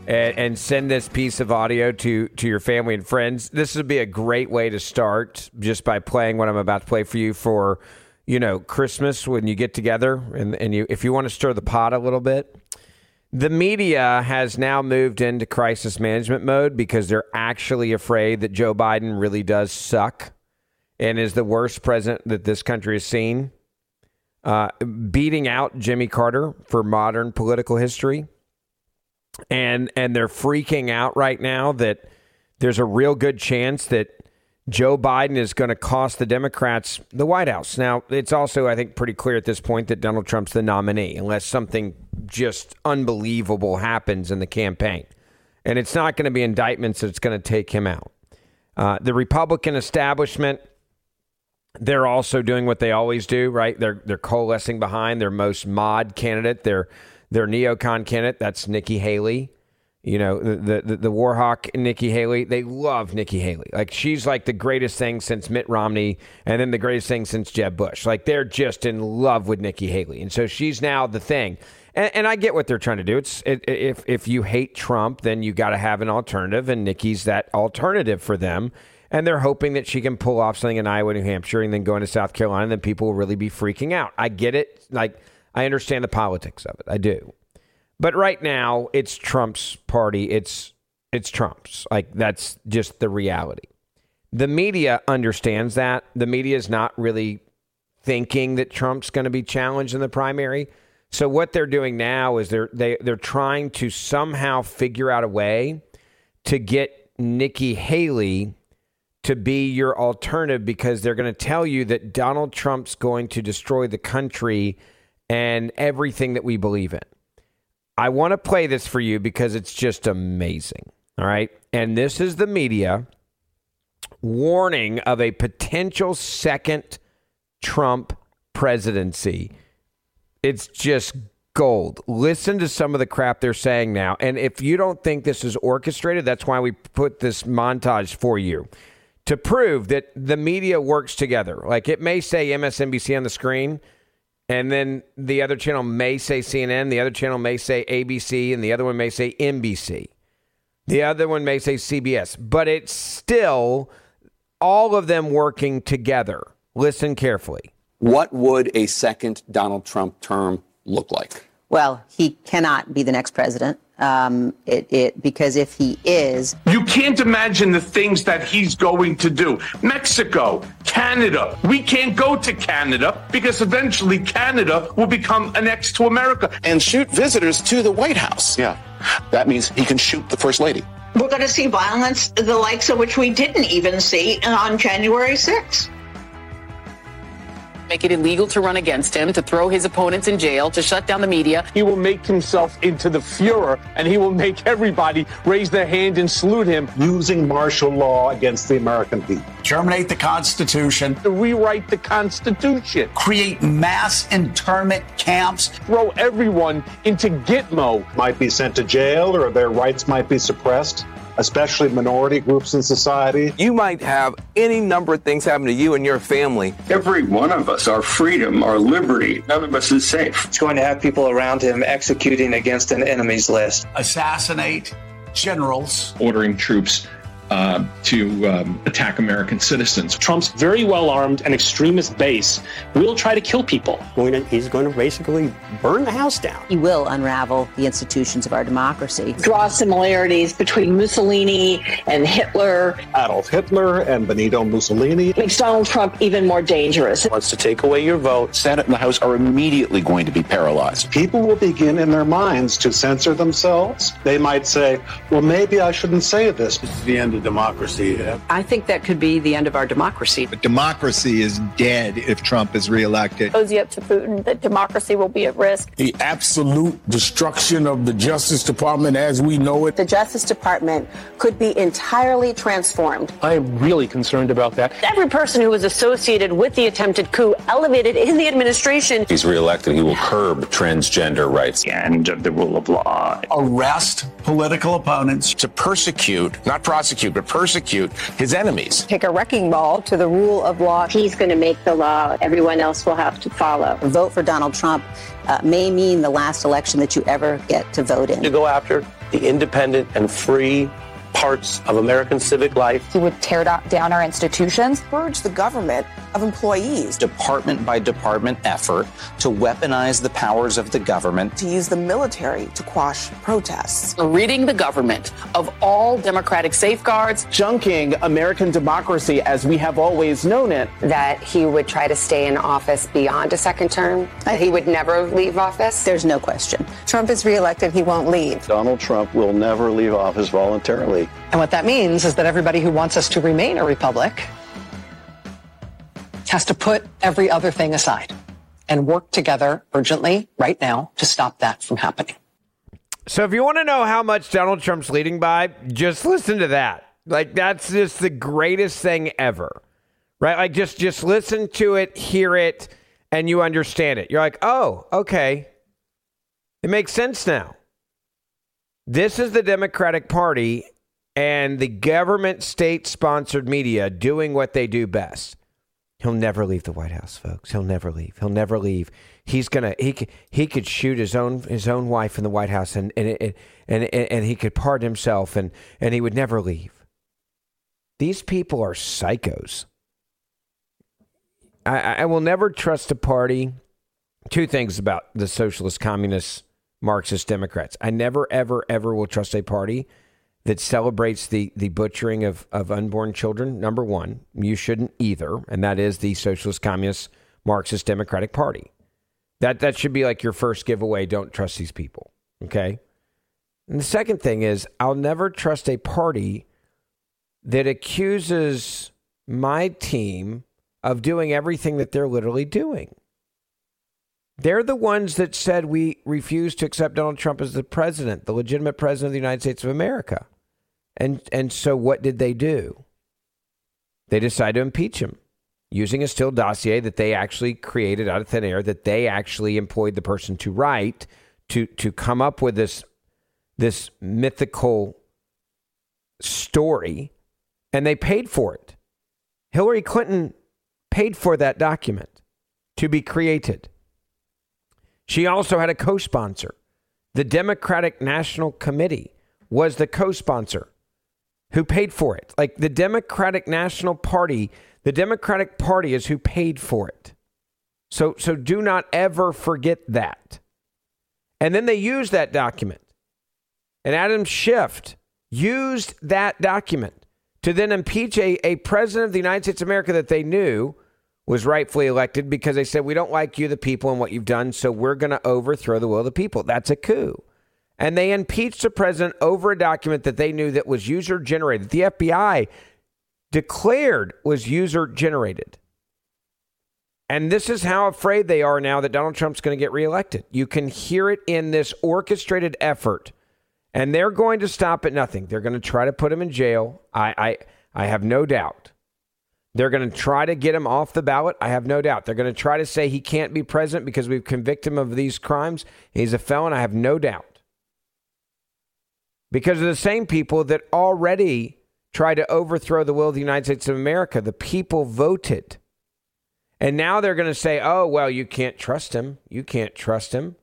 and, and, send this piece of audio to, to your family and friends. This would be a great way to start just by playing what I'm about to play for you for you know, Christmas when you get together and, and you if you want to stir the pot a little bit. The media has now moved into crisis management mode because they're actually afraid that Joe Biden really does suck and is the worst president that this country has seen. Uh, beating out Jimmy Carter for modern political history. And and they're freaking out right now that there's a real good chance that Joe Biden is going to cost the Democrats the White House. Now, it's also, I think, pretty clear at this point that Donald Trump's the nominee, unless something just unbelievable happens in the campaign. And it's not going to be indictments that's going to take him out. Uh, the Republican establishment, they're also doing what they always do, right? They're they're coalescing behind their most mod candidate, their their neocon candidate. That's Nikki Haley. You know, the, the, the Warhawk, Nikki Haley, they love Nikki Haley. Like, she's like the greatest thing since Mitt Romney and then the greatest thing since Jeb Bush. Like, they're just in love with Nikki Haley. And so she's now the thing. And, and I get what they're trying to do. It's it, if, if you hate Trump, then you got to have an alternative. And Nikki's that alternative for them. And they're hoping that she can pull off something in Iowa, New Hampshire, and then go into South Carolina. And then people will really be freaking out. I get it. Like, I understand the politics of it. I do. But right now, it's Trump's party. It's it's Trump's. Like that's just the reality. The media understands that. The media is not really thinking that Trump's going to be challenged in the primary. So what they're doing now is they're they they're trying to somehow figure out a way to get Nikki Haley to be your alternative because they're going to tell you that Donald Trump's going to destroy the country and everything that we believe in. I want to play this for you because it's just amazing. All right. And this is the media warning of a potential second Trump presidency. It's just gold. Listen to some of the crap they're saying now. And if you don't think this is orchestrated, that's why we put this montage for you to prove that the media works together. Like it may say MSNBC on the screen, and then the other channel may say CNN, the other channel may say ABC, and the other one may say NBC. The other one may say CBS, but it's still all of them working together. Listen carefully.
What would a second Donald Trump term look like?
Well, he cannot be the next president. Um, it, it, because if he is,
you can't imagine the things that he's going to do. Mexico, Canada. We can't go to Canada because eventually Canada will become annexed to America
and shoot visitors to the White House. Yeah, that means he can shoot the first lady.
We're going to see violence, the likes of which we didn't even see on January 6th
make it illegal to run against him, to throw his opponents in jail, to shut down the media.
He will make himself into the Fuhrer, and he will make everybody raise their hand and salute him.
Using martial law against the American people.
Terminate the Constitution.
To rewrite the Constitution.
Create mass internment camps.
Throw everyone into Gitmo.
Might be sent to jail or their rights might be suppressed especially minority groups in society.
You might have any number of things happen to you and your family.
Every one of us, our freedom, our liberty, none of us is safe.
He's going to have people around him executing against an enemy's list.
Assassinate generals.
Ordering troops uh, to um, attack American citizens.
Trump's very well armed and extremist base will try to kill people.
Going to, he's going to basically burn the house down.
He will unravel the institutions of our democracy.
Draw similarities between Mussolini and Hitler.
Adolf Hitler and Benito Mussolini.
Makes Donald Trump even more dangerous.
Wants to take away your vote.
Senate and the House are immediately going to be paralyzed.
People will begin in their minds to censor themselves. They might say, well, maybe I shouldn't say this.
This is the end of democracy.
I think that could be the end of our democracy.
But democracy is dead if Trump is reelected.
Cozy up to Putin that democracy will be at risk.
The absolute destruction of the Justice Department as we know it.
The Justice Department could be entirely transformed.
I am really concerned about that.
Every person who was associated with the attempted coup elevated in the administration.
If he's reelected, he will curb transgender rights.
The end of the rule of law.
Arrest political opponents.
To persecute, not prosecute, but persecute his enemies.
Take a wrecking ball to the rule of law.
He's going to make the law. Everyone else will have to follow.
Vote for Donald Trump uh, may mean the last election that you ever get to vote in.
To go after the independent and free parts of American civic life.
He would tear down our institutions,
purge the government of employees.
Department by department effort to weaponize the powers of the government.
To use the military to quash protests.
Ridding the government of all democratic safeguards.
Junking American democracy as we have always known it.
That he would try to stay in office beyond a second term. That he would never leave office.
There's no question.
Trump is reelected, he won't leave.
Donald Trump will never leave office voluntarily.
And what that means is that everybody who wants us to remain a republic has to put every other thing aside and work together urgently right now to stop that from happening.
So if you want to know how much Donald Trump's leading by, just listen to that. Like that's just the greatest thing ever. Right? Like just just listen to it, hear it, and you understand it. You're like, "Oh, okay. It makes sense now." This is the Democratic Party and the government state sponsored media doing what they do best. He'll never leave the White House, folks. He'll never leave. He'll never leave. He's gonna he could he could shoot his own his own wife in the White House and and and and, and he could pardon himself and and he would never leave. These people are psychos. I, I will never trust a party. Two things about the socialist, communist, Marxist Democrats. I never, ever, ever will trust a party that celebrates the, the butchering of, of unborn children, number one, you shouldn't either. And that is the Socialist, Communist, Marxist, Democratic Party. That, that should be like your first giveaway. Don't trust these people. Okay. And the second thing is, I'll never trust a party that accuses my team of doing everything that they're literally doing. They're the ones that said we refuse to accept Donald Trump as the president, the legitimate president of the United States of America. And and so what did they do? They decided to impeach him using a Steele dossier that they actually created out of thin air, that they actually employed the person to write to to come up with this this mythical story, and they paid for it. Hillary Clinton paid for that document to be created. She also had a co sponsor. The Democratic National Committee was the co sponsor who paid for it. Like the Democratic National Party, the Democratic Party is who paid for it. So, so do not ever forget that. And then they used that document. And Adam Schiff used that document to then impeach a, a president of the United States of America that they knew was rightfully elected because they said, We don't like you, the people, and what you've done, so we're going to overthrow the will of the people. That's a coup. And they impeached the president over a document that they knew that was user generated. The FBI declared was user generated. And this is how afraid they are now that Donald Trump's going to get reelected. You can hear it in this orchestrated effort. And they're going to stop at nothing. They're going to try to put him in jail. I, I, I have no doubt. They're going to try to get him off the ballot. I have no doubt. They're going to try to say he can't be president because we've convicted him of these crimes. He's a felon. I have no doubt. Because of the same people that already tried to overthrow the will of the United States of America. The people voted. And now they're going to say, oh, well, you can't trust him. You can't trust him.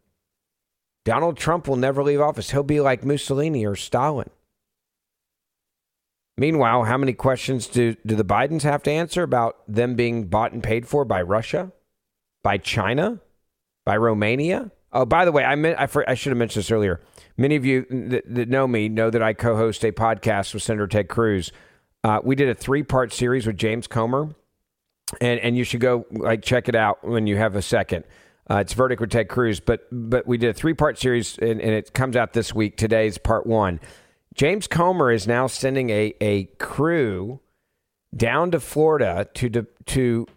Donald Trump will never leave office. He'll be like Mussolini or Stalin. Meanwhile, how many questions do, do the Bidens have to answer about them being bought and paid for by Russia, by China, by Romania? Oh, by the way, I meant, I, I should have mentioned this earlier. Many of you that, that know me know that I co-host a podcast with Senator Ted Cruz. Uh, we did a three-part series with James Comer, and and you should go like check it out when you have a second. Uh, it's verdict with Ted Cruz, but but we did a three-part series, and, and it comes out this week. Today's part one. James Comer is now sending a, a crew down to Florida to de, to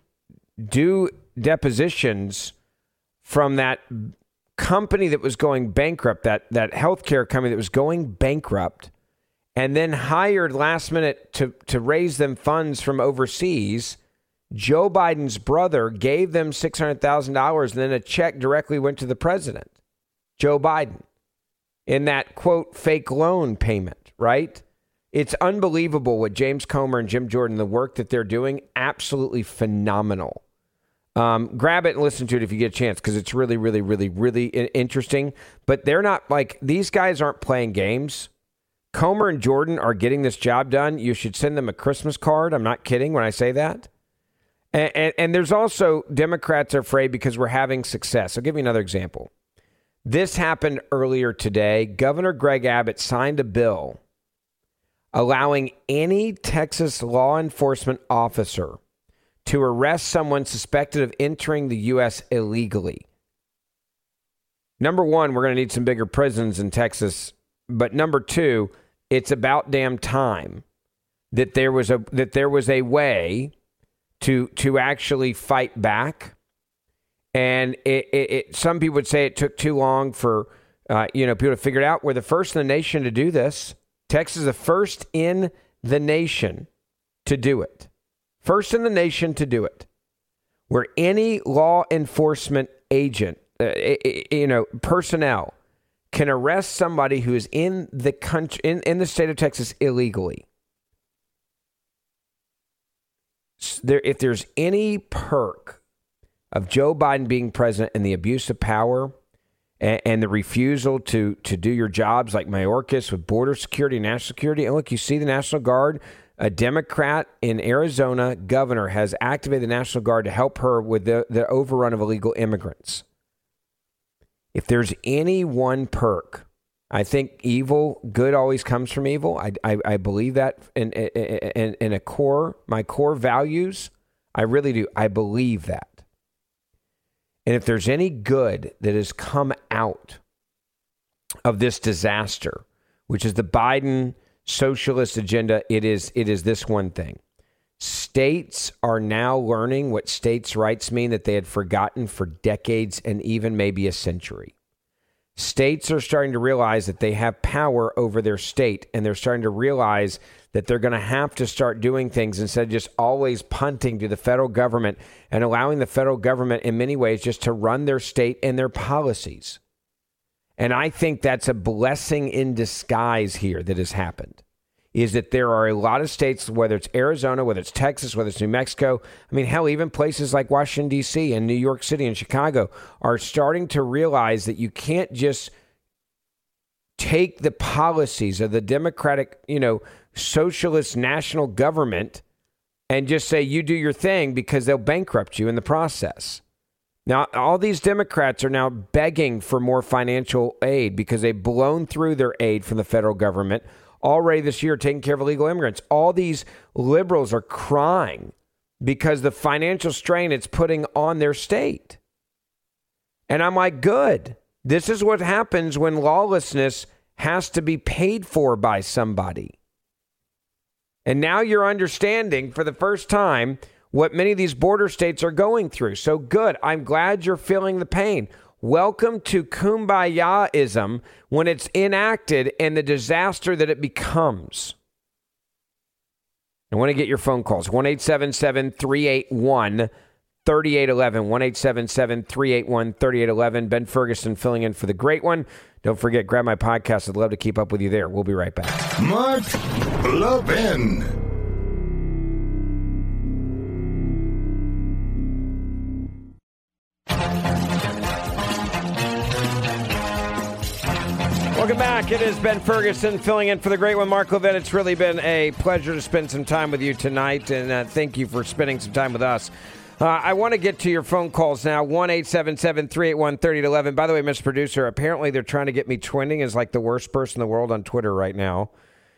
do depositions from that company that was going bankrupt, that that healthcare company that was going bankrupt, and then hired last minute to to raise them funds from overseas. Joe Biden's brother gave them six hundred thousand dollars, and then a check directly went to the president, Joe Biden in that quote fake loan payment, right? It's unbelievable what James Comer and Jim Jordan, the work that they're doing, absolutely phenomenal. Um, grab it and listen to it if you get a chance because it's really, really, really, really interesting. But they're not like these guys aren't playing games. Comer and Jordan are getting this job done. You should send them a Christmas card. I'm not kidding when I say that. And, and, and there's also Democrats are afraid because we're having success. I'll give you another example. This happened earlier today. Governor Greg Abbott signed a bill allowing any Texas law enforcement officer to arrest someone suspected of entering the U.S. illegally. Number one, we're going to need some bigger prisons in Texas. But number two, it's about damn time that there was a that there was a way to to actually fight back and it, it, it, some people would say it took too long for uh, you know people to figure it out. We're the first in the nation to do this. Texas is the first in the nation to do it. First in the nation to do it. Where any law enforcement agent, uh, you know, personnel can arrest somebody who is in the country in, in the state of Texas illegally. There, if there's any perk of Joe Biden being president and the abuse of power and, and, the refusal to to do your jobs like Mayorkas with border security, national security. And look, you see the National Guard, a Democrat in Arizona governor has activated the National Guard to help her with the, the overrun of illegal immigrants. If there's any one perk I think evil, good always comes from evil. I, I, I believe that in, in, in a core, my core values. I really do. I believe that. And if there's any good that has come out of this disaster, which is the Biden socialist agenda, it is it is this one thing. States are now learning what states' rights mean that they had forgotten for decades and even maybe a century. States are starting to realize that they have power over their state, and they're starting to realize that they're going to have to start doing things instead of just always punting to the federal government and allowing the federal government, in many ways, just to run their state and their policies. And I think that's a blessing in disguise here that has happened is that there are a lot of states, whether it's Arizona, whether it's Texas, whether it's New Mexico, I mean, hell, even places like Washington, D.C., and New York City and Chicago are starting to realize that you can't just take the policies of the Democratic, you know, socialist national government and just say, you do your thing because they'll bankrupt you in the process. Now, all these Democrats are now begging for more financial aid because they've blown through their aid from the federal government already this year taking care of illegal immigrants. All these liberals are crying because the financial strain it's putting on their state. And I'm like, good. This is what happens when lawlessness has to be paid for by somebody. And now you're understanding for the first time what many of these border states are going through. So good. I'm glad you're feeling the pain. Welcome to kumbayaism when it's enacted and the disaster that it becomes. I want to get your phone calls 1 381 3811. 1 381 3811. Ben Ferguson filling in for the great one. Don't forget, grab my podcast. I'd love to keep up with you there. We'll be right back.
Mark Levin.
Welcome back. It is Ben Ferguson filling in for the great one, Mark Levin. It's really been a pleasure to spend some time with you tonight, and uh, thank you for spending some time with us. Uh, I want to get to your phone calls now. One eight seven seven three eight one thirty eleven. By the way, Mr. Producer, apparently they're trying to get me twinning as like the worst person in the world on Twitter right now.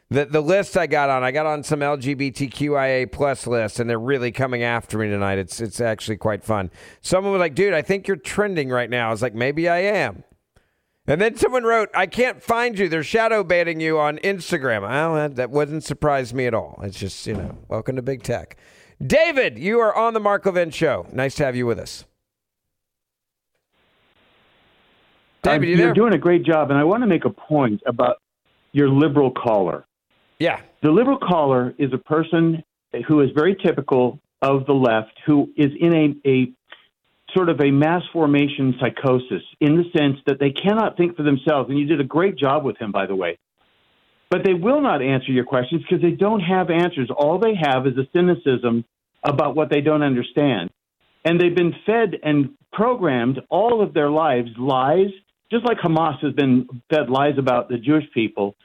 The the list I got on, I got on some LGBTQIA plus list, and they're really coming after me tonight. It's it's actually quite fun. Someone was like, "Dude, I think you're trending right now." I was like, "Maybe I am." And then someone wrote, I can't find you. They're shadow banning you on Instagram. Well, that, that wouldn't surprise me at all. It's just, you know, welcome to big tech. David, you are on the Mark Levin Show. Nice to have you with us. David, you
you're doing a great job, and I want to make a point about your liberal caller.
Yeah.
The liberal caller is a person who is very typical of the left, who is in a, a sort of a mass formation psychosis in the sense that they cannot think for themselves. And you did a great job with him, by the way. But they will not answer your questions because they don't have answers. All they have is a cynicism about what they don't understand. And they've been fed and programmed all of their lives lies, just like Hamas has been fed lies about the Jewish people.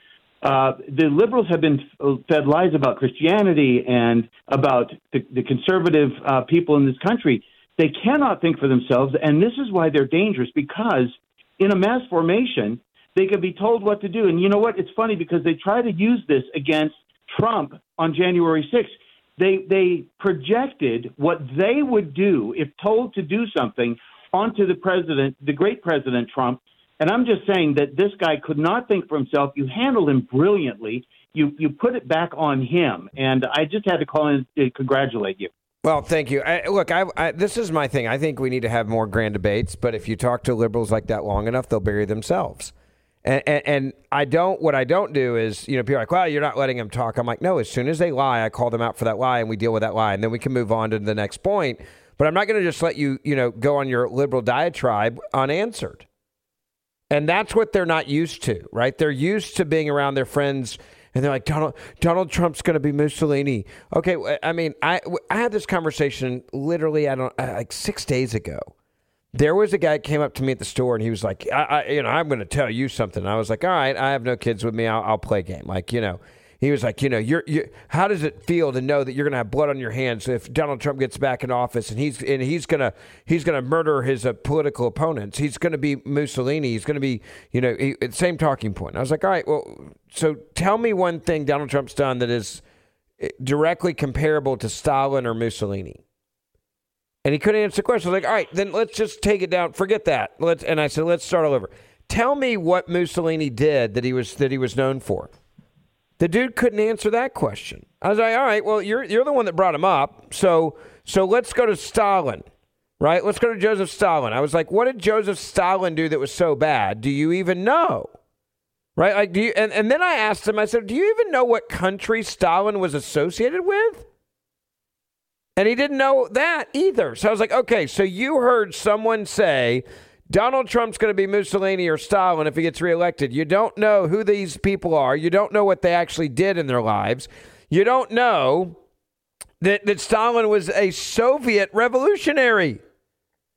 Uh, the liberals have been fed lies about Christianity and about the, the conservative uh, people in this country. They cannot think for themselves, and this is why they're dangerous because in a mass formation, they can be told what to do. And you know what? It's funny because they try to use this against Trump on January 6th. They they projected what they would do if told to do something onto the president, the great President Trump. And I'm just saying that this guy could not think for himself. You handled him brilliantly. You you put it back on him, and I just had to call in to congratulate you.
Well, thank you. I, look, I, I, this is my thing. I think we need to have more grand debates, but if you talk to liberals like that long enough, they'll bury themselves. And, and, and, I don't. What I don't do is, you know, people are like, "Well, you're not letting them talk." I'm like, "No." As soon as they lie, I call them out for that lie, and we deal with that lie, and then we can move on to the next point. But I'm not going to just let you, you know, go on your liberal diatribe unanswered. And that's what they're not used to, right? They're used to being around their friends and they're like Donald Donald Trump's going to be Mussolini. Okay, I mean, I I had this conversation literally I don't uh, like 6 days ago. There was a guy came up to me at the store and he was like, I, I you know, I'm going to tell you something. I was like, all right, I have no kids with me. I'll, I'll play game. Like, you know, he was like, you know, you're, you how does it feel to know that you're going to have blood on your hands if Donald Trump gets back in office and he's and he's going to he's going to murder his uh, political opponents. He's going to be Mussolini. He's going to be, you know, he, same talking point. I was like, all right, well, so tell me one thing Donald Trump's done that is eh, directly comparable to Stalin or Mussolini. And he couldn't answer the question. I was like, all right, then let's just take it down. Forget that. Let's and I said, let's start all over. Tell me what Mussolini did that he was that he was known for. The dude couldn't answer that question. I was like, all right, well, you're you're the one that brought him up. So so let's go to Stalin. Right? Let's go to Joseph Stalin. I was like, what did Joseph Stalin do that was so bad? Do you even know? Right? Like do you and, and then I asked him, I said, Do you even know what country Stalin was associated with? And he didn't know that either. So I was like, okay, so you heard someone say Donald Trump's going to be Mussolini or Stalin if he gets reelected. You don't know who these people are. You don't know what they actually did in their lives. You don't know that, that Stalin was a Soviet revolutionary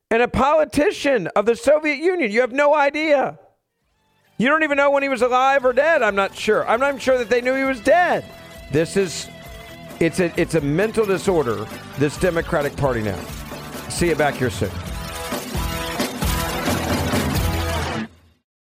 and a politician of the Soviet Union. You have no idea. You don't even know when he was alive or dead. I'm not sure. I'm not sure that they knew he was dead. This is it's a it's a mental disorder, this Democratic Party now. See you back here soon.